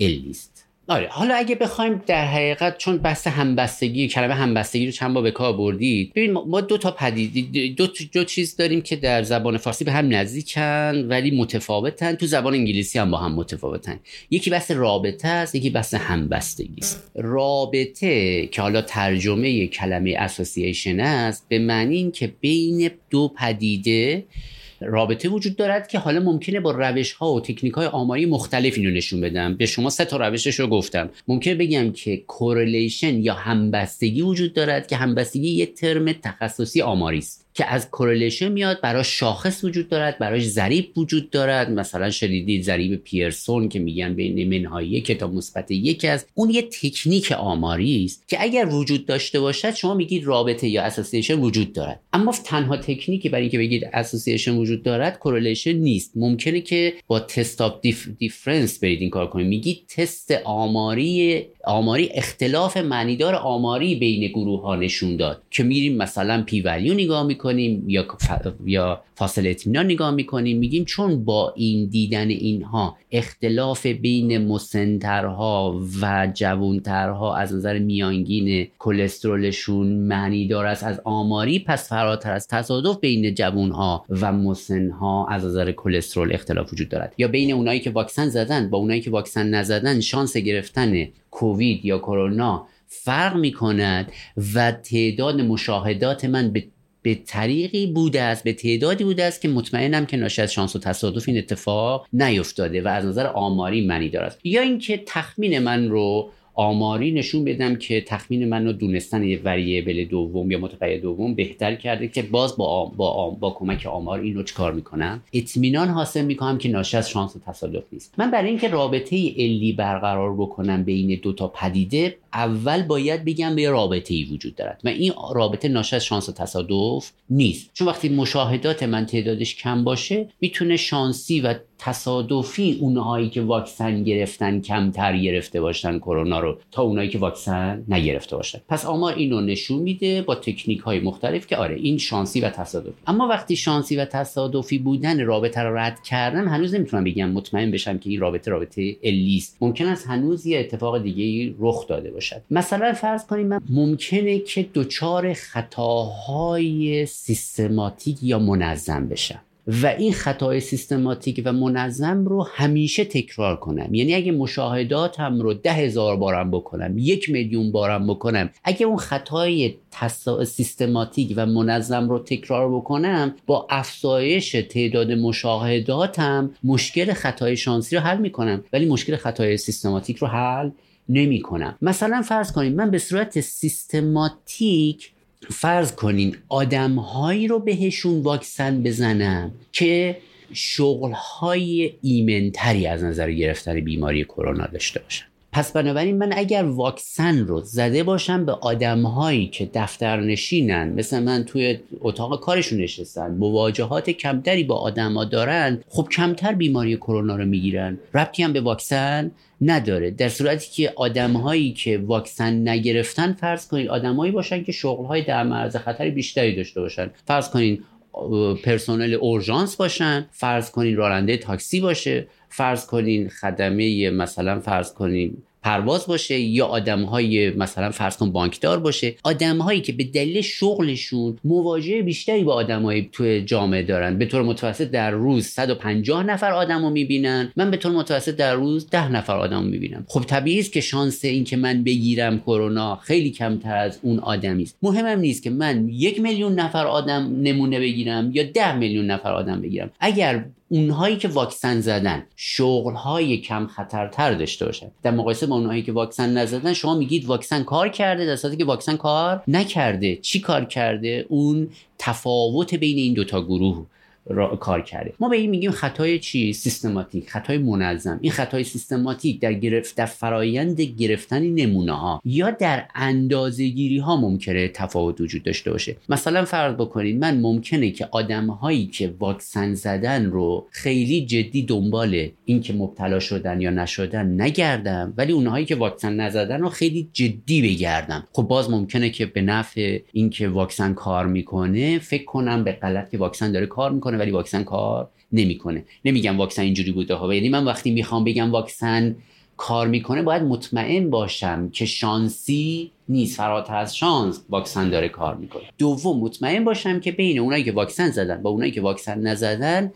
علی است. آره حالا اگه بخوایم در حقیقت چون بحث همبستگی کلمه همبستگی رو چند بار به کار بردید ببین ما دو تا پدید دو, دو چیز داریم که در زبان فارسی به هم نزدیکن ولی متفاوتن. تو زبان انگلیسی هم با هم متفاوتن. یکی بحث رابطه است یکی بحث همبستگی است. رابطه که حالا ترجمه کلمه association است به معنی این که بین دو پدیده رابطه وجود دارد که حالا ممکنه با روش ها و تکنیک های آماری مختلف اینو نشون بدم. به شما سه تا روشش رو گفتم. ممکنه بگم که correlation یا همبستگی وجود دارد که همبستگی یه ترم تخصصی آماری است که از correlation میاد براش شاخص وجود دارد براش ضریب وجود دارد. مثلا شنیدید ضریب پیرسون که میگن بین منهای یک تا مثبت یک است. اون یه تکنیک آماری است که اگر وجود داشته باشد شما میگید رابطه یا association وجود دارد. اما تنها تکنیکی برای اینکه بگید association وجود دارد correlation نیست. ممکنه که با test of difference برید این کار کنید. میگید تست آماری آماری اختلاف معنیدار آماری بین گروه ها نشون داد که میریم مثلا P نگاه می‌کنیم یا یا فاصله اطمینان نگاه می‌کنیم میگیم چون با این دیدن اینها اختلاف بین مسنترها و جوانترها از نظر میانگین کلسترولشون معنی دار از آماری پس فراتر از تصادف بین جوانها و مسنها از نظر کلسترول اختلاف وجود دارد. یا بین اونایی که واکسن زدن با اونایی که واکسن نزدن شانس گرفتن کووید یا کرونا فرق می کند و تعداد مشاهدات من به به طریقی بوده است به تعدادی بوده است که مطمئنم که ناشی از شانس و تصادف این اتفاق نیفتاده و از نظر آماری معنی دارد. یا اینکه تخمین من رو آماری نشون بدم که تخمین من رو دونستن یه وریبل دوم یا متغیر دوم بهتر کرده که باز با, با, با کمک آمار این رو چکار می‌کنم؟ اطمینان حاصل می‌کنم که ناشی از شانس و تصادف نیست. من برای اینکه رابطه علی برقرار بکنم بین دو تا پدیده اول باید بگم به رابطه ای وجود دارد و این رابطه ناشی از شانس و تصادف نیست. چون وقتی مشاهدات من تعدادش کم باشه می‌تونه شانسی و تصادفی اونهایی که واکسن گرفتن کمتر گرفته باشن کرونا رو تا اونهایی که واکسن نگرفته باشن. پس آمار اینو نشون میده با تکنیک های مختلف که آره این شانسی و تصادفی. اما وقتی شانسی و تصادفی بودن رابطه رو رد کردن هنوز نمی‌تونم بگم مطمئن بشم که این رابطه رابطه الیست ممکن است هنوز یه اتفاق دیگه رخ داده باشد. مثلا فرض کنیم من ممکنه که دچار خطاهای سیستماتیک یا منظم بشم. و این خطای سیستماتیک و منظم رو همیشه تکرار کنم. یعنی اگه مشاهداتم رو ده هزار بارم بکنم یک میلیون بارم بکنم اگه اون خطای سیستماتیک و منظم رو تکرار بکنم با افزایش تعداد مشاهداتم مشکل خطای شانسی رو حل می‌کنم. ولی مشکل خطای سیستماتیک رو حل نمی کنم مثلا فرض کنید من به صورت سیستماتیک فرض کنین آدمهایی رو بهشون واکسن بزنم که شغلهای ایمنتری از نظر گرفتن بیماری کرونا داشته باشن. پس بنابراین من اگر واکسن رو زده باشم به آدمهایی که دفتر نشینن مثل من توی اتاق کارشون نشستن مواجهات کمتری با آدما دارن خب کمتر بیماری کرونا رو می‌گیرن. ربطی هم به واکسن نداره. در صورتی که آدمهایی که واکسن نگرفتن فرض کنید آدمهایی باشن که شغلهای در معرض خطر بیشتری داشته باشن. فرض کنید پرسنل اورژانس باشن فرض کنین راننده تاکسی باشه. فرض کنین خدمه مثلا فرض کنین پرواز باشه یا آدم های مثلا فرض کن بانکدار باشه آدم هایی که به دلیل شغلشون مواجهه بیشتری با آدم توی جامعه دارن. به طور متوسط در روز 150 نفر آدم رو می‌بینن من به طور متوسط در روز 10 نفر آدم رو می‌بینم. خب طبیعی است که شانس این که من بگیرم کرونا خیلی کمتر از اون آدمی است. مهمم نیست که من یک میلیون نفر آدم نمونه بگیرم یا ده میلیون نفر آدم بگیرم. اگر اونهایی که واکسن زدن شغلهای کم خطرتر داشته باشن. در مقایسه با اونهایی که واکسن نزدن شما میگید واکسن کار کرده در صورتی که واکسن کار نکرده. چی کار کرده؟ اون تفاوت بین این دوتا گروه. را کار کرده ما به این میگیم خطای چی؟ سیستماتیک خطای منظم. این خطای سیستماتیک در گرفت در فرایند گرفتن نمونه ها یا در اندازه گیری ها ممکنه تفاوت وجود داشته باشه. مثلا فرض بکنید من ممکنه که آدم هایی که واکسن زدن رو خیلی جدی دنبال اینکه مبتلا شدن یا نشدن نگردم ولی اونهایی که واکسن نزدن رو خیلی جدی بگردم. خب باز ممکنه که به نفع اینکه واکسن کار می‌کنه فکر کنم به غلط که واکسن داره کار می‌کنه ولی واکسن کار نمی‌کنه. نمیگم واکسن اینجوری بوده ها. یعنی من وقتی می‌خوام بگم واکسن کار می‌کنه باید مطمئن باشم که شانسی نیست. فراتر از شانس واکسن داره کار می‌کنه. دوم مطمئن باشم که بین اونایی که واکسن زدن با اونایی که واکسن نزدن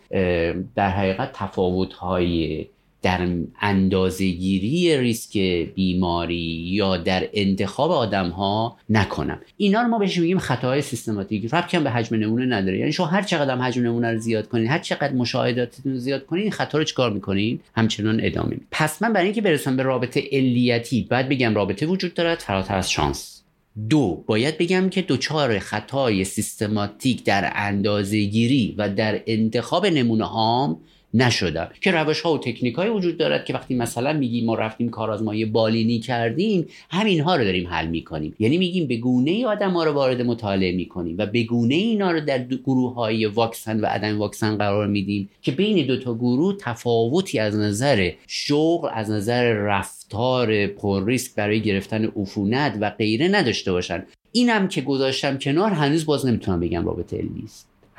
در حقیقت تفاوت های در اندازهگیری ریسک بیماری یا در انتخاب آدم ها نکنم. اینا رو ما بهش میگیم خطاهای سیستماتیک. ربطی به حجم نمونه نداره. یعنی شما هر چقدر حجم نمونه رو زیاد کنین هر چقدر مشاهداتتون رو زیاد کنین خطا رو چیکار می‌کنین؟ همچنان ادامه میدین. پس من برای اینکه برسم به رابطه علیتی باید بگم رابطه وجود دارد فراتر از شانس. دو باید بگم که دچار خطای سیستماتیک در اندازهگیری و در انتخاب نمونه هام نشدم. که روش ها و تکنیک های وجود دارد که وقتی مثلا میگیم ما رفتیم کارآزمایی بالینی کردیم همین ها رو داریم حل می‌کنیم. یعنی میگیم به گونه ای آدم ها رو وارد مطالعه می‌کنیم و به گونه اینا رو در گروه های واکسن و عدم واکسن قرار میدیم که بین دو تا گروه تفاوتی از نظر شغل از نظر رفتار پر ریسک برای گرفتن عفونت و غیره نداشته باشن. اینم که گذاشتم کنار هنوز باز نمی‌تونم بگم رابطه علمی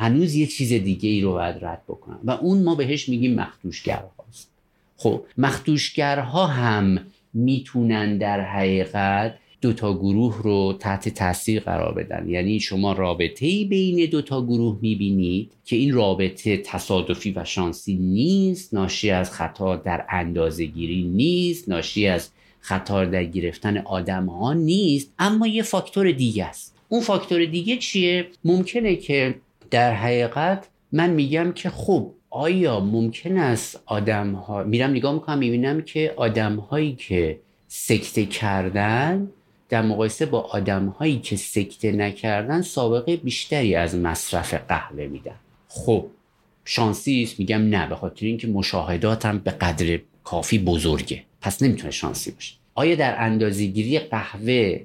هنوز یه چیز دیگه ای رو باید رد بکنم. و اون ما بهش میگیم مخدوشگرهاست خب مخدوشگرها هم می‌تونن در حقیقت دو تا گروه رو تحت تاثیر قرار بدن. یعنی شما رابطه بین دو تا گروه می‌بینید که این رابطه تصادفی و شانسی نیست ناشی از خطا در اندازه گیری نیست ناشی از خطا در گرفتن آدم ها نیست. اما یه فاکتور دیگه است. اون فاکتور دیگه چیه؟ ممکنه که در حقیقت من میگم که خب آیا ممکن است آدم ها میرم نگاه می‌کنم می‌بینم که آدم هایی که سکته کردن در مقایسه با آدم هایی که سکته نکردن سابقه بیشتری از مصرف قهوه میدن. خب شانسی است میگم نه به خاطر اینکه مشاهداتم به قدر کافی بزرگه. پس نمی‌تونه شانسی باشه. آیا در اندازهگیری قهوه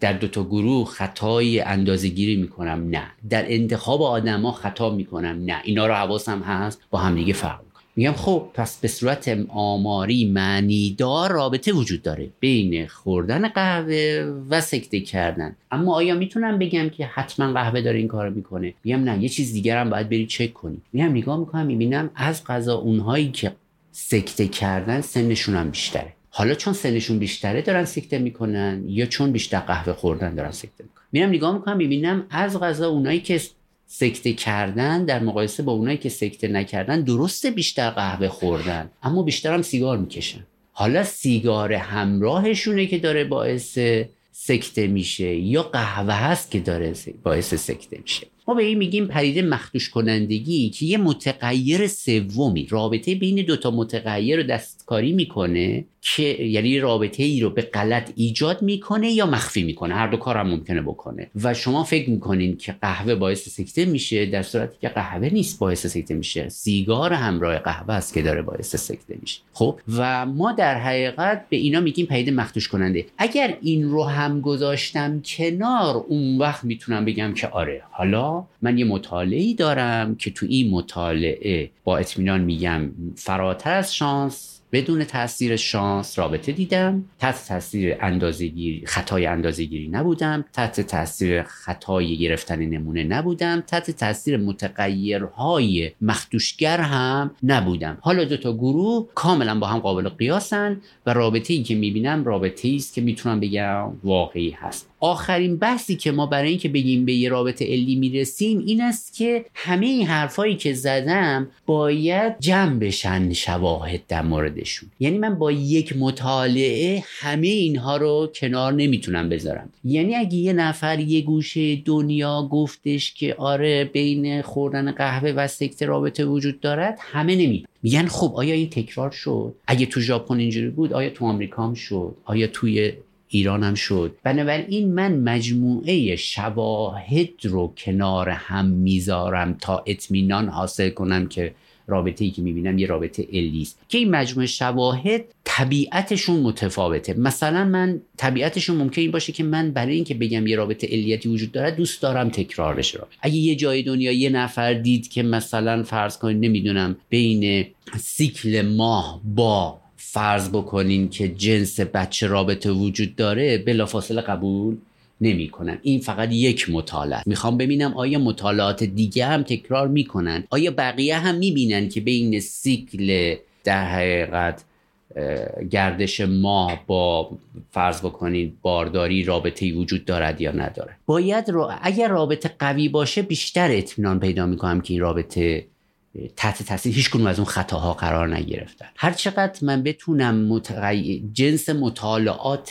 در دو تا گروه خطای اندازه گیری می‌کنم. نه. در انتخاب آدما خطا می‌کنم. نه. اینا رو حواسم هست. با همدیگه فرق میگم خب پس به صورت آماری معنیدار رابطه وجود داره بین خوردن قهوه و سکته کردن. اما آیا می‌تونم بگم که حتما قهوه داره این کارو می‌کنه؟ میگم نه. یه چیز دیگر هم باید بری چک کنی. میگم نگاه می‌کنم می‌بینم از قضا اونهایی که سکته کردن سنشون هم بیشتره. حالا چون سنشون بیشتره دارن سکته می‌کنن یا چون بیشتر قهوه خوردن دارن سکته می‌کنن؟ میرم نگاه می‌کنم می‌بینم از غذا اونایی که سکته کردن در مقایسه با اونایی که سکته نکردن درسته بیشتر قهوه خوردن اما بیشتر هم سیگار می‌کشن. حالا سیگار همراهشونه که داره باعث سکته میشه یا قهوه هست که داره باعث سکته میشه؟ ما به این میگیم پدیده مخدوش کنندگی که یه متغیر سومی رابطه بین دوتا متغیر رو دستکاری می‌کنه که یعنی رابطه ای رو به غلط ایجاد می‌کنه یا مخفی می‌کنه. هر دو کار هم ممکنه بکنه. و شما فکر می‌کنین که قهوه باعث سکته میشه در صورتی که قهوه نیست باعث سکته میشه. سیگار همراه قهوه است که داره باعث سکته میشه. خب؟ و ما در حقیقت به اینا میگیم پیدا مخدوش کننده. اگر این رو هم گذاشتم کنار اون وقت می‌تونم بگم که آره. حالا من یه مطالعه دارم که تو این مطالعه با اطمینان میگم فراتر از شانس بدون تاثیر شانس رابطه دیدم. تحت تاثیر اندازهگیری خطای اندازهگیری نبودم. تحت تاثیر خطای گرفتن نمونه نبودم. تحت تاثیر متغیرهای مخدوشگر هم نبودم. حالا دو تا گروه کاملا با هم قابل قیاسن و رابطه ای که می‌بینم رابطه ای است که می‌تونم بگم واقعی هست. آخرین بحثی که ما برای اینکه بگیم به یه رابطه علی می‌رسیم این است که همه این حرفایی که زدم باید جمع بشن شواهد در موردشون. یعنی من با یک مطالعه همه اینها رو کنار نمی‌تونم بذارم. یعنی اگه یه نفر یه گوشه دنیا گفتش که آره بین خوردن قهوه و سکته رابطه وجود دارد همه نمی میگن خب آیا این تکرار شد؟ اگه تو ژاپن اینجوری بود آیا تو آمریکا هم شد؟ آیا توی ایرانم شد. بنابراین من مجموعه شواهد رو کنار هم می‌ذارم تا اطمینان حاصل کنم که رابطه ای که می‌بینم یه رابطه علی است. که این مجموعه شواهد طبیعتشون متفاوته. مثلا من طبیعتشون ممکن این باشه که من برای اینکه بگم یه رابطه علیتی وجود داره دوست دارم تکرار بشه رابطه. اگه یه جای دنیا یه نفر دید که مثلا فرض کنید نمی‌دونم بین سیکل ماه با فرض بکنین که جنس بچه رابطه وجود داره بلافاصله قبول نمی‌کنن. این فقط یک مطالعه می‌خوام ببینم آیا مطالعات دیگه هم تکرار می‌کنن؟ آیا بقیه هم می‌بینن که بین سیکل در حقیقت گردش ماه با فرض بکنید بارداری رابطه وجود دارد یا نداره باید رو اگر رابطه قوی باشه بیشتر اطمینان پیدا می‌کنم که این رابطه تحت تاثیر هیچ کدوم از اون خطاها قرار نگرفتن. هر چقدر من بتونم جنس مطالعات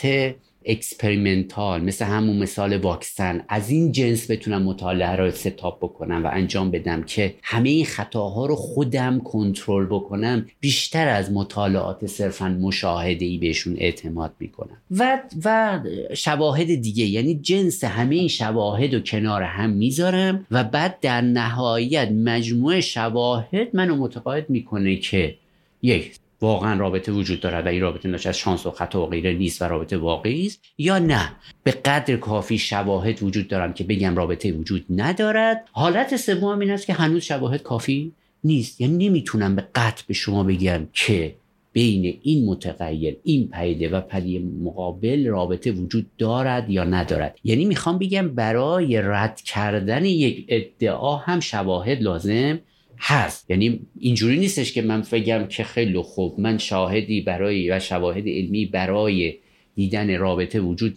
experimental مثل همون مثال واکسن. از این جنس بتونم مطالعه رو setup بکنم و انجام بدم که همه این خطاها رو خودم کنترل بکنم بیشتر از مطالعات صرفا مشاهده ای بهشون اعتماد می‌کنم. و و شواهد دیگه یعنی جنس همه این شواهد رو کنار هم می‌ذارم و بعد در نهایت مجموعه شواهد منو متقاعد می‌کنه که یک واقعا رابطه وجود دارد و این رابطه ناشی از شانس و خطا و غیره نیست و رابطه واقعی است یا نه؟ به قدر کافی شواهد وجود دارم که بگم رابطه وجود ندارد. حالت سوم این است که هنوز شواهد کافی نیست. یعنی نمی‌تونم به قطع به شما بگم که بین این متغیر این پیده و پیده مقابل رابطه وجود دارد یا ندارد. یعنی می‌خوام بگم برای رد کردن یک ادعا هم شواهد لازم هست. یعنی اینجوری نیستش که من فکرم که خیلی خوب من شاهدی برای و شواهد علمی برای دیدن رابطه وجود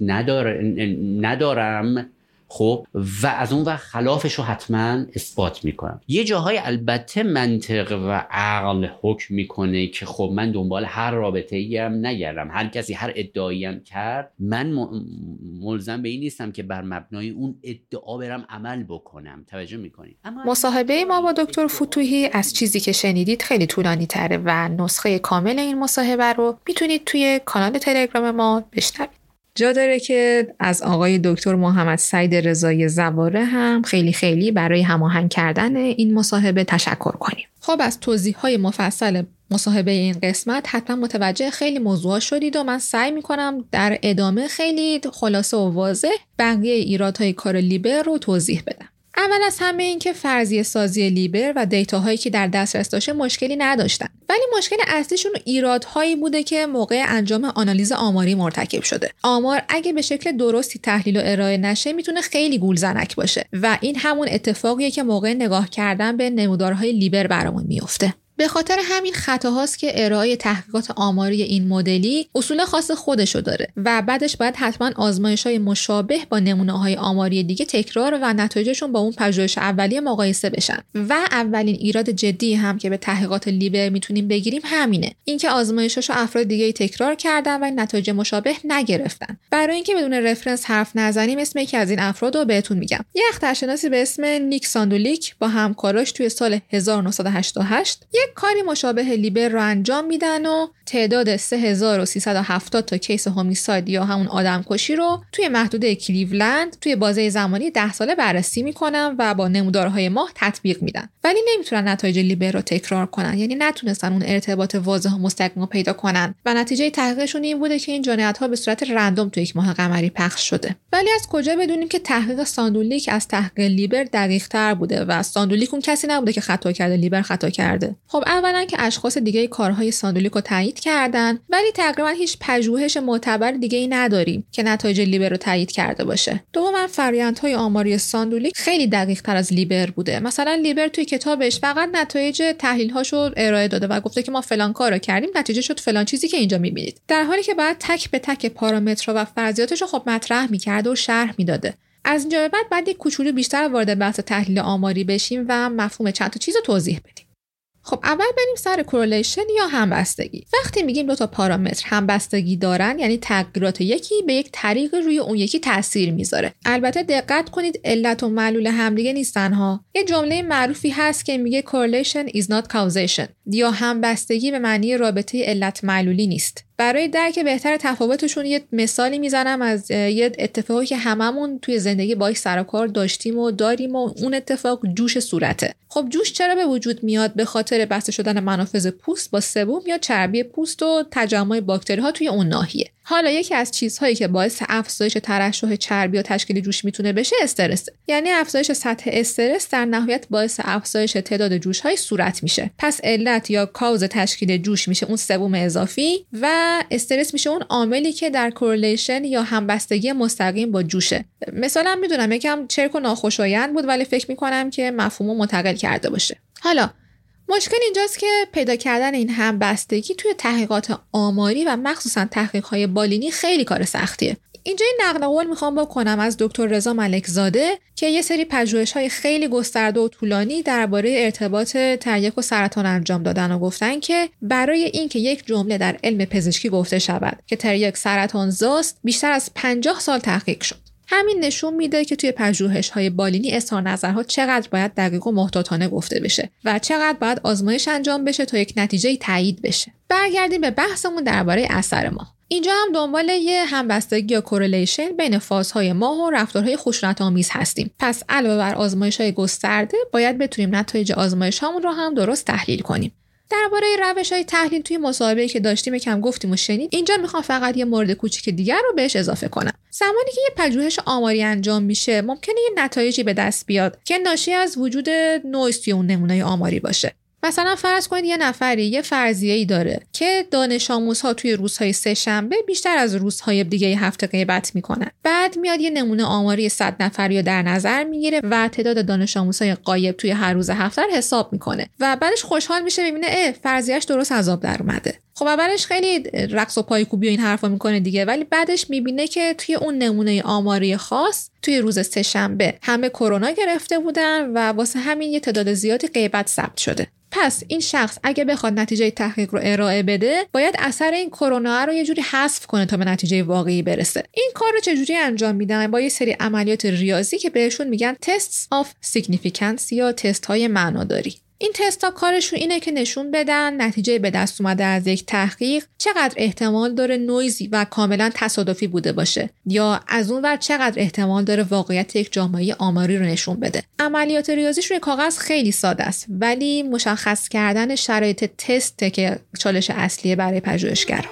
ندارم. خب و از اون وقت خلافش رو حتما اثبات می‌کنم. یه جاهای البته منطق و عقل حکم می‌کنه که خب من دنبال هر رابطه ای هم نگردم. هر کسی هر ادعایی هم کرد من ملزم به این نیستم که بر مبنای اون ادعا برم عمل بکنم. توجه می‌کنید اما مصاحبه ما با دکتر فتوحی از چیزی که شنیدید خیلی طولانی تره و نسخه کامل این مصاحبه رو می‌تونید توی کانال تلگرام ما بشنوید. جا داره که از آقای دکتر محمد سعید رضای زواره هم خیلی خیلی برای هماهنگ کردن این مصاحبه تشکر کنیم. خب از توضیح های مفصل مصاحبه این قسمت حتما متوجه خیلی موضوع شدید و من سعی می‌کنم در ادامه خیلی خلاصه و واضح بقیه ایرادهای کار لیبر رو توضیح بدم. اول از همه این که فرضیه سازی لیبر و دیتاهایی که در دسترس داشته مشکلی نداشتن. ولی مشکل اصلیشون ایرادهایی بوده که موقع انجام آنالیز آماری مرتکب شده. آمار اگه به شکل درستی تحلیل و ارائه نشه می‌تونه خیلی گولزنک باشه. و این همون اتفاقیه که موقع نگاه کردن به نمودارهای لیبر برامون میفته به خاطر همین خطاهاست که ارائه تحقیقات آماری این مدلی اصول خاص خودشو داره و بعدش باید حتما آزمایش های مشابه با نمونه های آماری دیگه تکرار و نتایجشون با اون پژوهش اولیه مقایسه بشن. و اولین ایراد جدی هم که به تحقیقات لیبر می‌تونیم بگیریم همینه. اینکه آزمایشاشو افراد دیگه تکرار کردن و نتایج مشابه نگرفتن. برای اینکه بدون رفرنس حرف نزنیم اسم یکی از این افراد رو بهتون میگم. یه اخترشناسی به اسم نیک ساندولیک با همکاراش توی سال 1988 یک کاری مشابه لیبر رو انجام میدن و تعداد 3370 تا case homicide یا همون آدم کشی رو توی محدوده کلیولند توی بازه زمانی 10 ساله بررسی می‌کنن و با نمودارهای ماه تطبیق میدن. ولی نمی‌تونن نتایج لیبر رو تکرار کنن. یعنی نتونستن اون ارتباط واضح و مستقیم رو پیدا کنن. و نتیجه تحقیقشون این بوده که این جنایت ها به صورت random توی یک ماه قمری پخش شده. ولی از کجا بدونیم که تحقیق ساندولیک از تحقیق لیبر دقیق تر بوده و ساندولیک اون کسی نبوده که خطا کرده لیبر خطا کرده. خب اولا که اشخاص دیگه کارهای ساندولیک تایید کردن ولی تقریبا هیچ پژوهش معتبر دیگه ای نداریم که نتایج لیبر رو تایید کرده باشه. دوما فرآیندهای آماری ساندولیک خیلی دقیق تر از لیبر بوده. مثلا لیبر توی کتابش فقط نتایج تحلیل هاشو ارائه داده و گفته که ما فلان کارو کردیم نتیجه شد فلان چیزی که اینجا می‌بینید. در حالی که بعد تک به تک پارامترها و فرضیاتش رو خب مطرح می‌کرده و شرح می‌داده. از اینجا به بعد بعد یک کوچولو بیشتر وارد بحث تحلیل آماری بشیم و مفهوم چند تا چیز توضیح بدیم. خب اول بریم سر correlation یا همبستگی؟ وقتی میگیم دو تا پارامتر همبستگی دارن یعنی تغییرات یکی به یک طریق روی اون یکی تاثیر می‌ذاره. البته دقت کنید علت و معلول همدیگه نیستن ها یه جمله معروفی هست که میگه correlation is not causation. یا همبستگی به معنی رابطه علت معلولی نیست. برای درک بهتر تفاوتشون یه مثالی می‌زنم از یه اتفاقی که هممون توی زندگی باش سر و کار داشتیم و داریم و اون اتفاق جوش صورته. خب جوش چرا به وجود میاد؟ به خاطر بسته شدن منافذ پوست با sebum یا چربی پوست و تجمع باکتری ها توی اون ناحیه؟ حالا یکی از چیزهایی که باعث افزایش ترشح چربی و تشکیل جوش می‌تونه بشه استرس. یعنی افزایش سطح استرس در نهایت باعث افزایش تعداد جوش های صورت میشه. پس علت یا cause تشکیل جوش میشه اون sebum اضافی و استرس میشه اون عاملی که در correlation یا همبستگی مستقیم با جوشه. مثلا می‌دونم یکم چرک و ناخوشایند بود ولی فکر می‌کنم که مفهومو منتقل کرده باشه. حالا مشکل اینجاست که پیدا کردن این همبستگی توی تحقیقات آماری و مخصوصا تحقیقهای بالینی خیلی کار سختیه. اینجا این نقل قول می‌خوام بکنم از دکتر رضا ملکزاده که یه سری پژوهش های خیلی گسترده و طولانی درباره ارتباط تریاک و سرطان انجام دادن و گفتن که برای اینکه یک جمله در علم پزشکی گفته شود که تریاک سرطان زاست بیشتر از 50 سال تحقیق شد. همین نشون میده که توی پژوهش های بالینی اظهار نظرها چقدر باید دقیق و محتاطانه گفته بشه و چقدر باید آزمایش انجام بشه تا یک نتیجه تایید بشه. برگردیم به بحثمون درباره اثر ماه. اینجا هم دنبال یه همبستگی یا correlation بین فازهای ماه و رفتارهای خشونت آمیز هستیم. پس علاوه بر آزمایش های گسترده باید بتونیم نتایج آزمایش هامون رو هم درست تحلیل کنیم. درباره روش های تحلیل توی مصاحبه که داشتیم یکم گفتیم و شنیدید اینجا می‌خوام فقط یه مورد کوچیک دیگر رو بهش اضافه کنم. زمانی که یه پژوهش آماری انجام میشه ممکنه یه نتایجی به دست بیاد که ناشی از وجود نویز توی اون نمونه آماری باشه. مثلا فرض کنید یه نفری یه فرضیه ای داره که دانش آموزها توی روزهای سه شنبه بیشتر از روزهای دیگه هفته غیبت می‌کنن. بعد میاد یه نمونه آماری 100 نفری رو در نظر می‌گیره و تعداد دانش آموزهای غایب توی هر روز هفته رو حساب می‌کنه. و بعدش خوشحال میشه ببینه اه فرضیهش درست از آب در اومده. خب اولش خیلی رقص و پایکوبی و این حرفا می‌کنه دیگه ولی بعدش می‌بینه که توی اون نمونه آماری خاص توی روز سهشنبه همه کرونا گرفته بودن و واسه همین یه تعداد زیادی غیبت ثبت شده. پس این شخص اگه بخواد نتیجه تحقیق رو ارائه بده باید اثر این کرونا رو یه جوری حذف کنه تا به نتیجه واقعی برسه. این کار رو چجوری انجام میدن؟ با یه سری عملیات ریاضی که بهشون میگن تست of significance یا تست های معناداری. این تستا کارشون اینه که نشون بدن نتیجه به دست اومده از یک تحقیق چقدر احتمال داره نویزی و کاملا تصادفی بوده باشه یا از اون ور چقدر احتمال داره واقعیت یک جامعه آماری رو نشون بده. عملیات ریاضیش روی کاغذ خیلی ساده است ولی مشخص کردن شرایط تست که چالش اصلیه برای پژوهشگر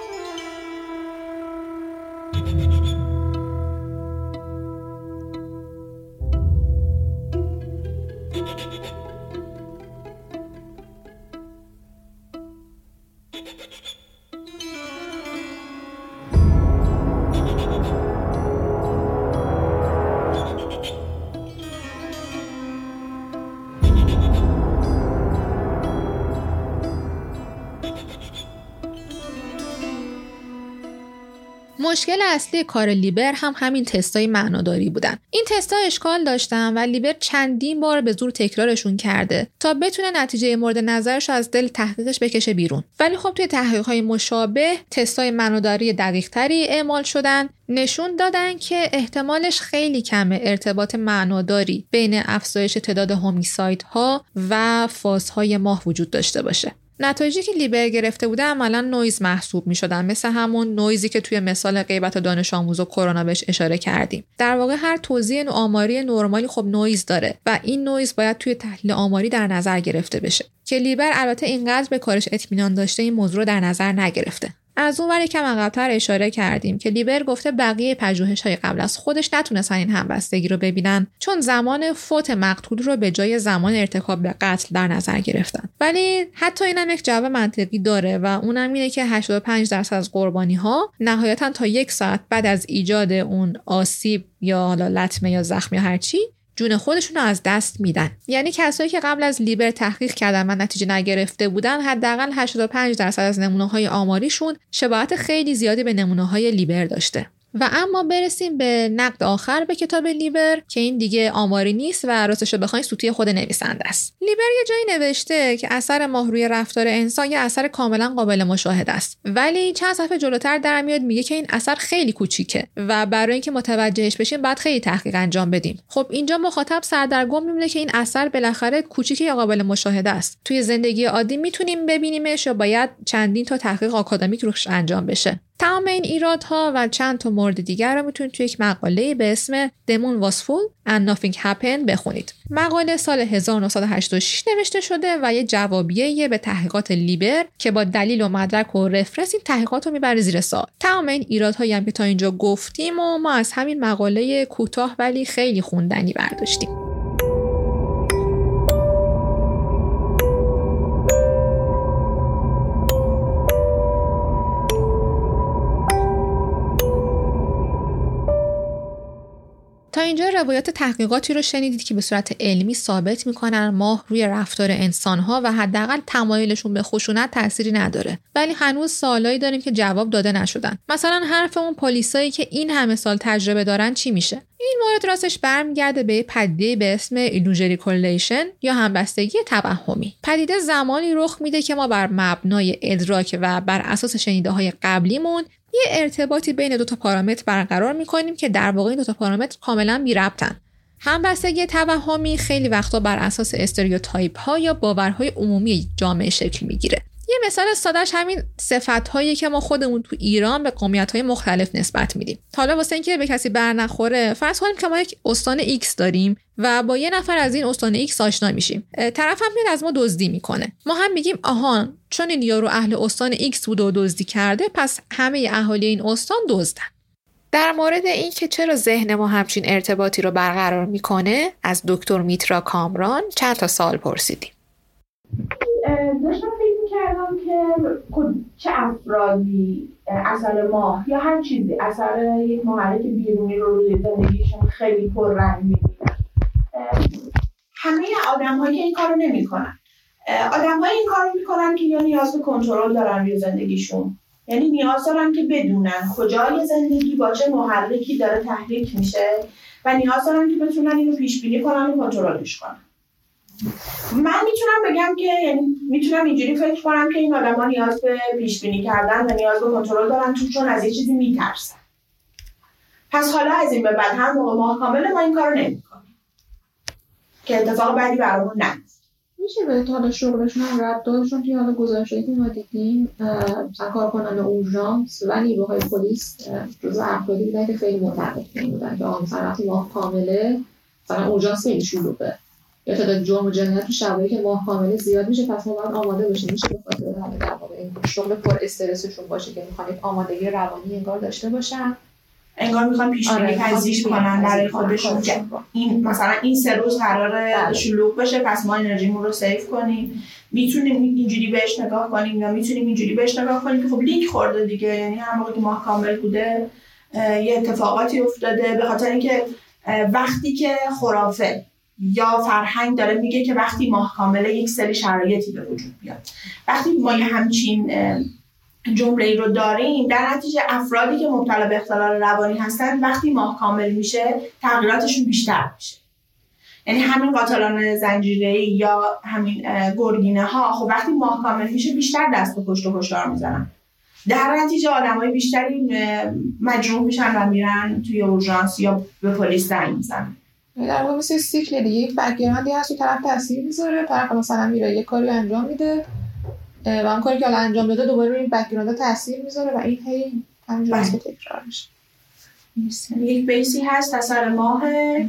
مشکل اصلی کار لیبر هم همین تستای معناداری بودن. این تستا اشکال داشتن و لیبر چندین بار به زور تکرارشون کرده تا بتونه نتیجه مورد نظرش از دل تحقیقش بکشه بیرون. ولی خب توی تحقیق های مشابه تستای معناداری دقیق تری اعمال شدن. نشون دادن که احتمالش خیلی کمه ارتباط معناداری بین افزایش تعداد ها و فازهای ماه وجود داشته باشه. نتایجی که لیبر گرفته بوده عملا نویز محسوب می شدن مثل همون نویزی که توی مثال غیبت دانش آموز و کرونا بهش اشاره کردیم. در واقع هر توزیع آماری نرمالی خب نویز داره و این نویز باید توی تحلیل آماری در نظر گرفته بشه. که لیبر البته اینقدر به کارش اطمینان داشته این موضوع رو در نظر نگرفته. از اون ور یکم عقبتر اشاره کردیم که لیبر گفته بقیه پژوهش های قبل از خودش نتونستن این همبستگی رو ببینن چون زمان فوت مقتول رو به جای زمان ارتکاب به قتل در نظر گرفتن. ولی حتی اینم یک جواب منطقی داره و اونم اینه که 85 درصد از قربانی ها نهایتا تا یک ساعت بعد از ایجاد اون آسیب یا حالا لطمه یا زخم یا هرچی جون خودشون رو از دست میدن. یعنی کسایی که قبل از لیبر تحقیق کردن و نتیجه نگرفته بودن حداقل 85 درصد از نمونه های آماریشون شباهت خیلی زیادی به نمونه های لیبر داشته. و اما برسیم به نقد آخر به کتاب لیبر که این دیگه آماری نیست و راستش رو بخواین سوتی خود نویسنده است. لیبر یه جایی نوشته که اثر ماه روی رفتار انسان یه اثر کاملا قابل مشاهده است. ولی چند صفحه جلوتر در میاد میگه که این اثر خیلی کوچیکه و برای اینکه متوجهش بشیم باید خیلی تحقیق انجام بدیم. خب اینجا مخاطب سردرگم میمونه که این اثر بالاخره کوچیکه یا قابل مشاهده است. توی زندگی عادی می‌تونیم ببینیمش یا باید چندین تا تحقیق آکادمیک روش انجام بشه. تمام این ایرادها و چند تا مورد دیگر رو می‌تونید توی یک مقاله به اسم دمون was full and nothing happened بخونید. مقاله سال 1986 نوشته شده و یه جوابیه به تحقیقات لیبر که با دلیل و مدرک و رفرنس این تحقیقات رو می‌بره زیر سال. تمام این ایرادهایی هم که تا اینجا گفتیم و ما از همین مقاله کوتاه ولی خیلی خوندنی برداشتیم. تا اینجا روایت تحقیقاتی رو شنیدید که به صورت علمی ثابت می‌کنن ماه روی رفتار انسانها و حداقل تمایلشون به خشونت تأثیری نداره. ولی هنوز سوالایی داریم که جواب داده نشدن. مثلا حرف اون پلیسایی که این همه سال تجربه دارن چی میشه؟ این مورد راستش برمیگرده به پدیده به اسم ایلوژری کولیشن یا همبستگی توهمی. پدیده زمانی رخ میده که ما بر مبنای ادراک و بر اساس شنیده های قبلیمون یه ارتباطی بین دو تا پارامتر برقرار می‌کنیم که در واقع این دو تا پارامتر کاملا بی ربطن همبستگی توهمی خیلی وقتا بر اساس stereotype ها یا باورهای عمومی جامعه شکل می‌گیره. یه مثال سادهش همین صفت که ما خودمون تو ایران به قومیت های مختلف نسبت میدیم. حالا واسه اینکه به کسی بر نخوره فرض کنیم که ما یک استان X داریم و با یه نفر از این استان X آشنا میشیم. طرف هم میاد از ما دزدی می‌کنه. ما هم میگیم آهان چون این یارو اهل استان X بوده و دزدی کرده پس همه اهالی این استان دزدن. در مورد اینکه چرا ذهن ما همچین ارتباطی رو برقرار می‌کنه از دکتر میترا کامران چند تا سال پرسیدیم. داشتم کردم که چه افرادی اثر ماه یا هر چیزی اثر یک محرک بیرونی رو روی زندگیشون خیلی پر رنگ می‌بینن همه آدم هایی این کارو نمی‌کنن. آدم این کارو می‌کنن که یا نیاز به کنترل دارن روی زندگیشون یعنی نیاز دارن که بدونن کجای زندگی با چه محرکی داره تحریک میشه و نیاز دارن که بتونن اینو پیش بینی کنن و کنترلش کنن. من می‌تونم بگم که یعنی می‌تونم اینجوری فکر کنم که این آدما نیاز به پیش بینی کردن و نیاز به کنترل دارن چون از یه چیزی میترسن. پس حالا از این به بعد هر موقع ماه کامل ما این کارو نمی‌کنیم. که اتفاق بعدی برامون نیست. میشه به حالا شغلشون هم رد دادشون توی حالا گزارشایی که ما دیدیم کارکنان اورژانس و نیروهای پلیس جز افرادی بودن که خیلی معتقد بودن که آن ماه کامله مثلا اورژانس خیلی شلوغه. یا تعداد جرم و جنایت تو شبایی که ماه کامل زیاد میشه پس ما باید آماده باشیم. میشه به خاطر همه در واقع این شغل پر استرسشون باشه که می‌خوان آمادگی روانی انگار داشته باشن. انگار می‌خوان پیش بینی آره، پذیر کنن برای خودشون این مثلا این سه روز قرار بله. شلوغ بشه پس ما انرژیمون رو سیف کنیم. می‌تونیم اینجوری بهش نگاه کنیم یا می‌تونیم اینجوری بهش نگاه کنیم که خب لیک خورده دیگه. یعنی هر موقع که ماه کامل بوده یه اتفاقاتی افتاده. به خاطر اینکه وقتی که خرافه. یا فرهنگ داره میگه که وقتی ماه کامله یک سری شرایطی به وجود بیاد وقتی ما یه همچین جمله ای رو داریم در نتیجه افرادی که مبتلا به اختلال روانی هستن وقتی ماه کامل میشه تغییراتشون بیشتر میشه. یعنی همین قاتلان زنجیره یا همین گرگینه ها خب وقتی ماه کامل میشه بیشتر دست به کشت و کشتار می‌زنن. در نتیجه های بیشتری مجروح میشن و میرن توی اورژانس یا به پلیس زنگ می‌زنن. در واقع مثل سیکل دیگه یک background ی هست طرف تاثیر می‌ذاره طرف مثلا میره یه کاری انجام میده و اون کاری که حالا انجام داده دوباره این background تاثیر می‌ذاره و این هی همینجور بله. تکرار میشه یک بیسی هست اثر ماه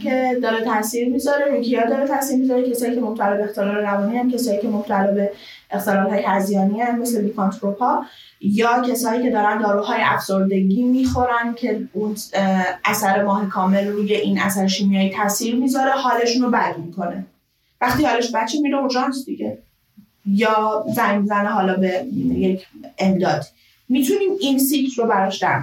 که داره تاثیر می‌ذاره روی کیا داره تاثیر می‌ذاره کسایی که مبتلا به اختلال روانی هم کسایی که مبتلا به اختلال های هزیانی هم مثل لیکانتروپا یا کسایی که دارن داروهای افسردگی می‌خورن که اون اثر ماه کامل روی این اثر شیمیایی تاثیر می‌ذاره حالشون رو بد می‌کنه. وقتی حالش بچه میره اورژانس دیگه. یا زنگ زنه حالا به یک امداد. می‌تونیم این سیکل رو براش در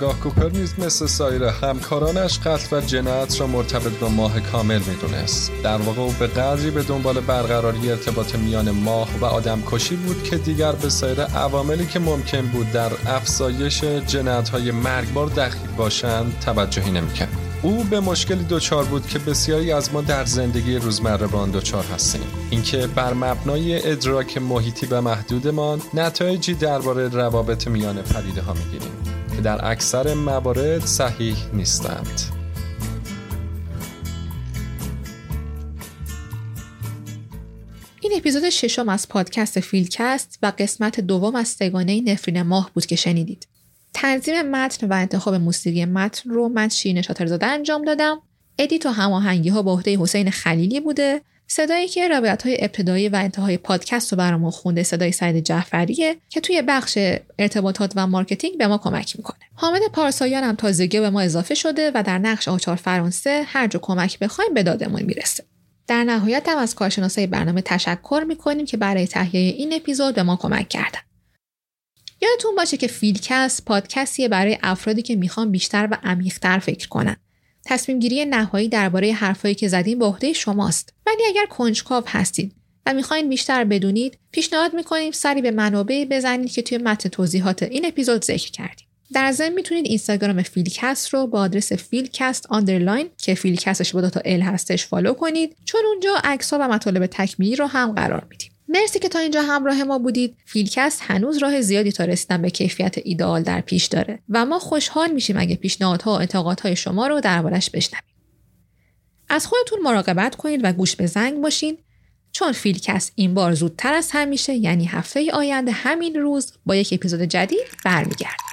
کارگاه کوپر نیز مثل سایر همکارانش قتل و جنایت را مرتبط با ماه کامل می‌دونست. در واقع او به قدری به دنبال برقراری ارتباط میان ماه و آدم کشی بود که دیگر به سایر عواملی که ممکن بود در افزایش جنایت های مرگبار دخیل باشند توجهی نمی‌کرد. او به مشکلی دچار بود که بسیاری از ما در زندگی روزمره به آن دچار هستیم اینکه بر مبنای ادراک محیطی و محدودمان نتایجی درباره روابط میان پدیده ها می‌گیریم که در اکثر موارد صحیح نیستند. این اپیزود ششم از پادکست فیلکست و قسمت دوم از سه گانه نفرین ماه بود که شنیدید. تنظیم متن و انتخاب موسیقی متن رو من شیرین شاترزاده انجام دادم. edit و هماهنگی ها به عهده حسین خلیلی بوده صدایی که روایت های ابتدایی و انتهای پادکست رو برامون خونده صدای سعید جعفریه که توی بخش ارتباطات و marketing به ما کمک می‌کنه. حامد پارسایان هم تازگی به ما اضافه شده و در نقش آچار فرانسه هر جا کمک بخوایم به دادمون می‌رسه. در نهایت هم از کارشناسای برنامه تشکر می‌کنیم که برای تهیه این اپیزود به ما کمک کردن. یادتون باشه که فیلکست پادکستیه برای افرادی که می‌خوان بیشتر و عمیقتر فکر کنن. تصمیم گیری نهایی درباره حرفایی که زدیم به عهده شماست. ولی اگر کنجکاو هستید و می‌خواین بیشتر بدونید پیشنهاد می‌کنیم سری به منابعی بزنید که توی متن توضیحات این اپیزود ذکر کردیم. در ضمن می‌تونید اینستاگرام فیلکست رو با آدرس فیلکست underline که فیلکستش با دو تا L هستش follow کنید. چون اونجا عکس‌ها و مطالب تکمیلی رو هم قرار میدیم. مرسی که تا اینجا همراه ما بودید. فیلکست هنوز راه زیادی تا رسیدن به کیفیت ایدئال در پیش داره و ما خوشحال میشیم اگه پیشنهادها و انتقادهای شما رو دربارش بشنویم. از خودتون مراقبت کنید و گوش به زنگ باشین. چون فیلکست این بار زودتر از همیشه یعنی هفته آینده همین روز با یک اپیزود جدید برمیگرده.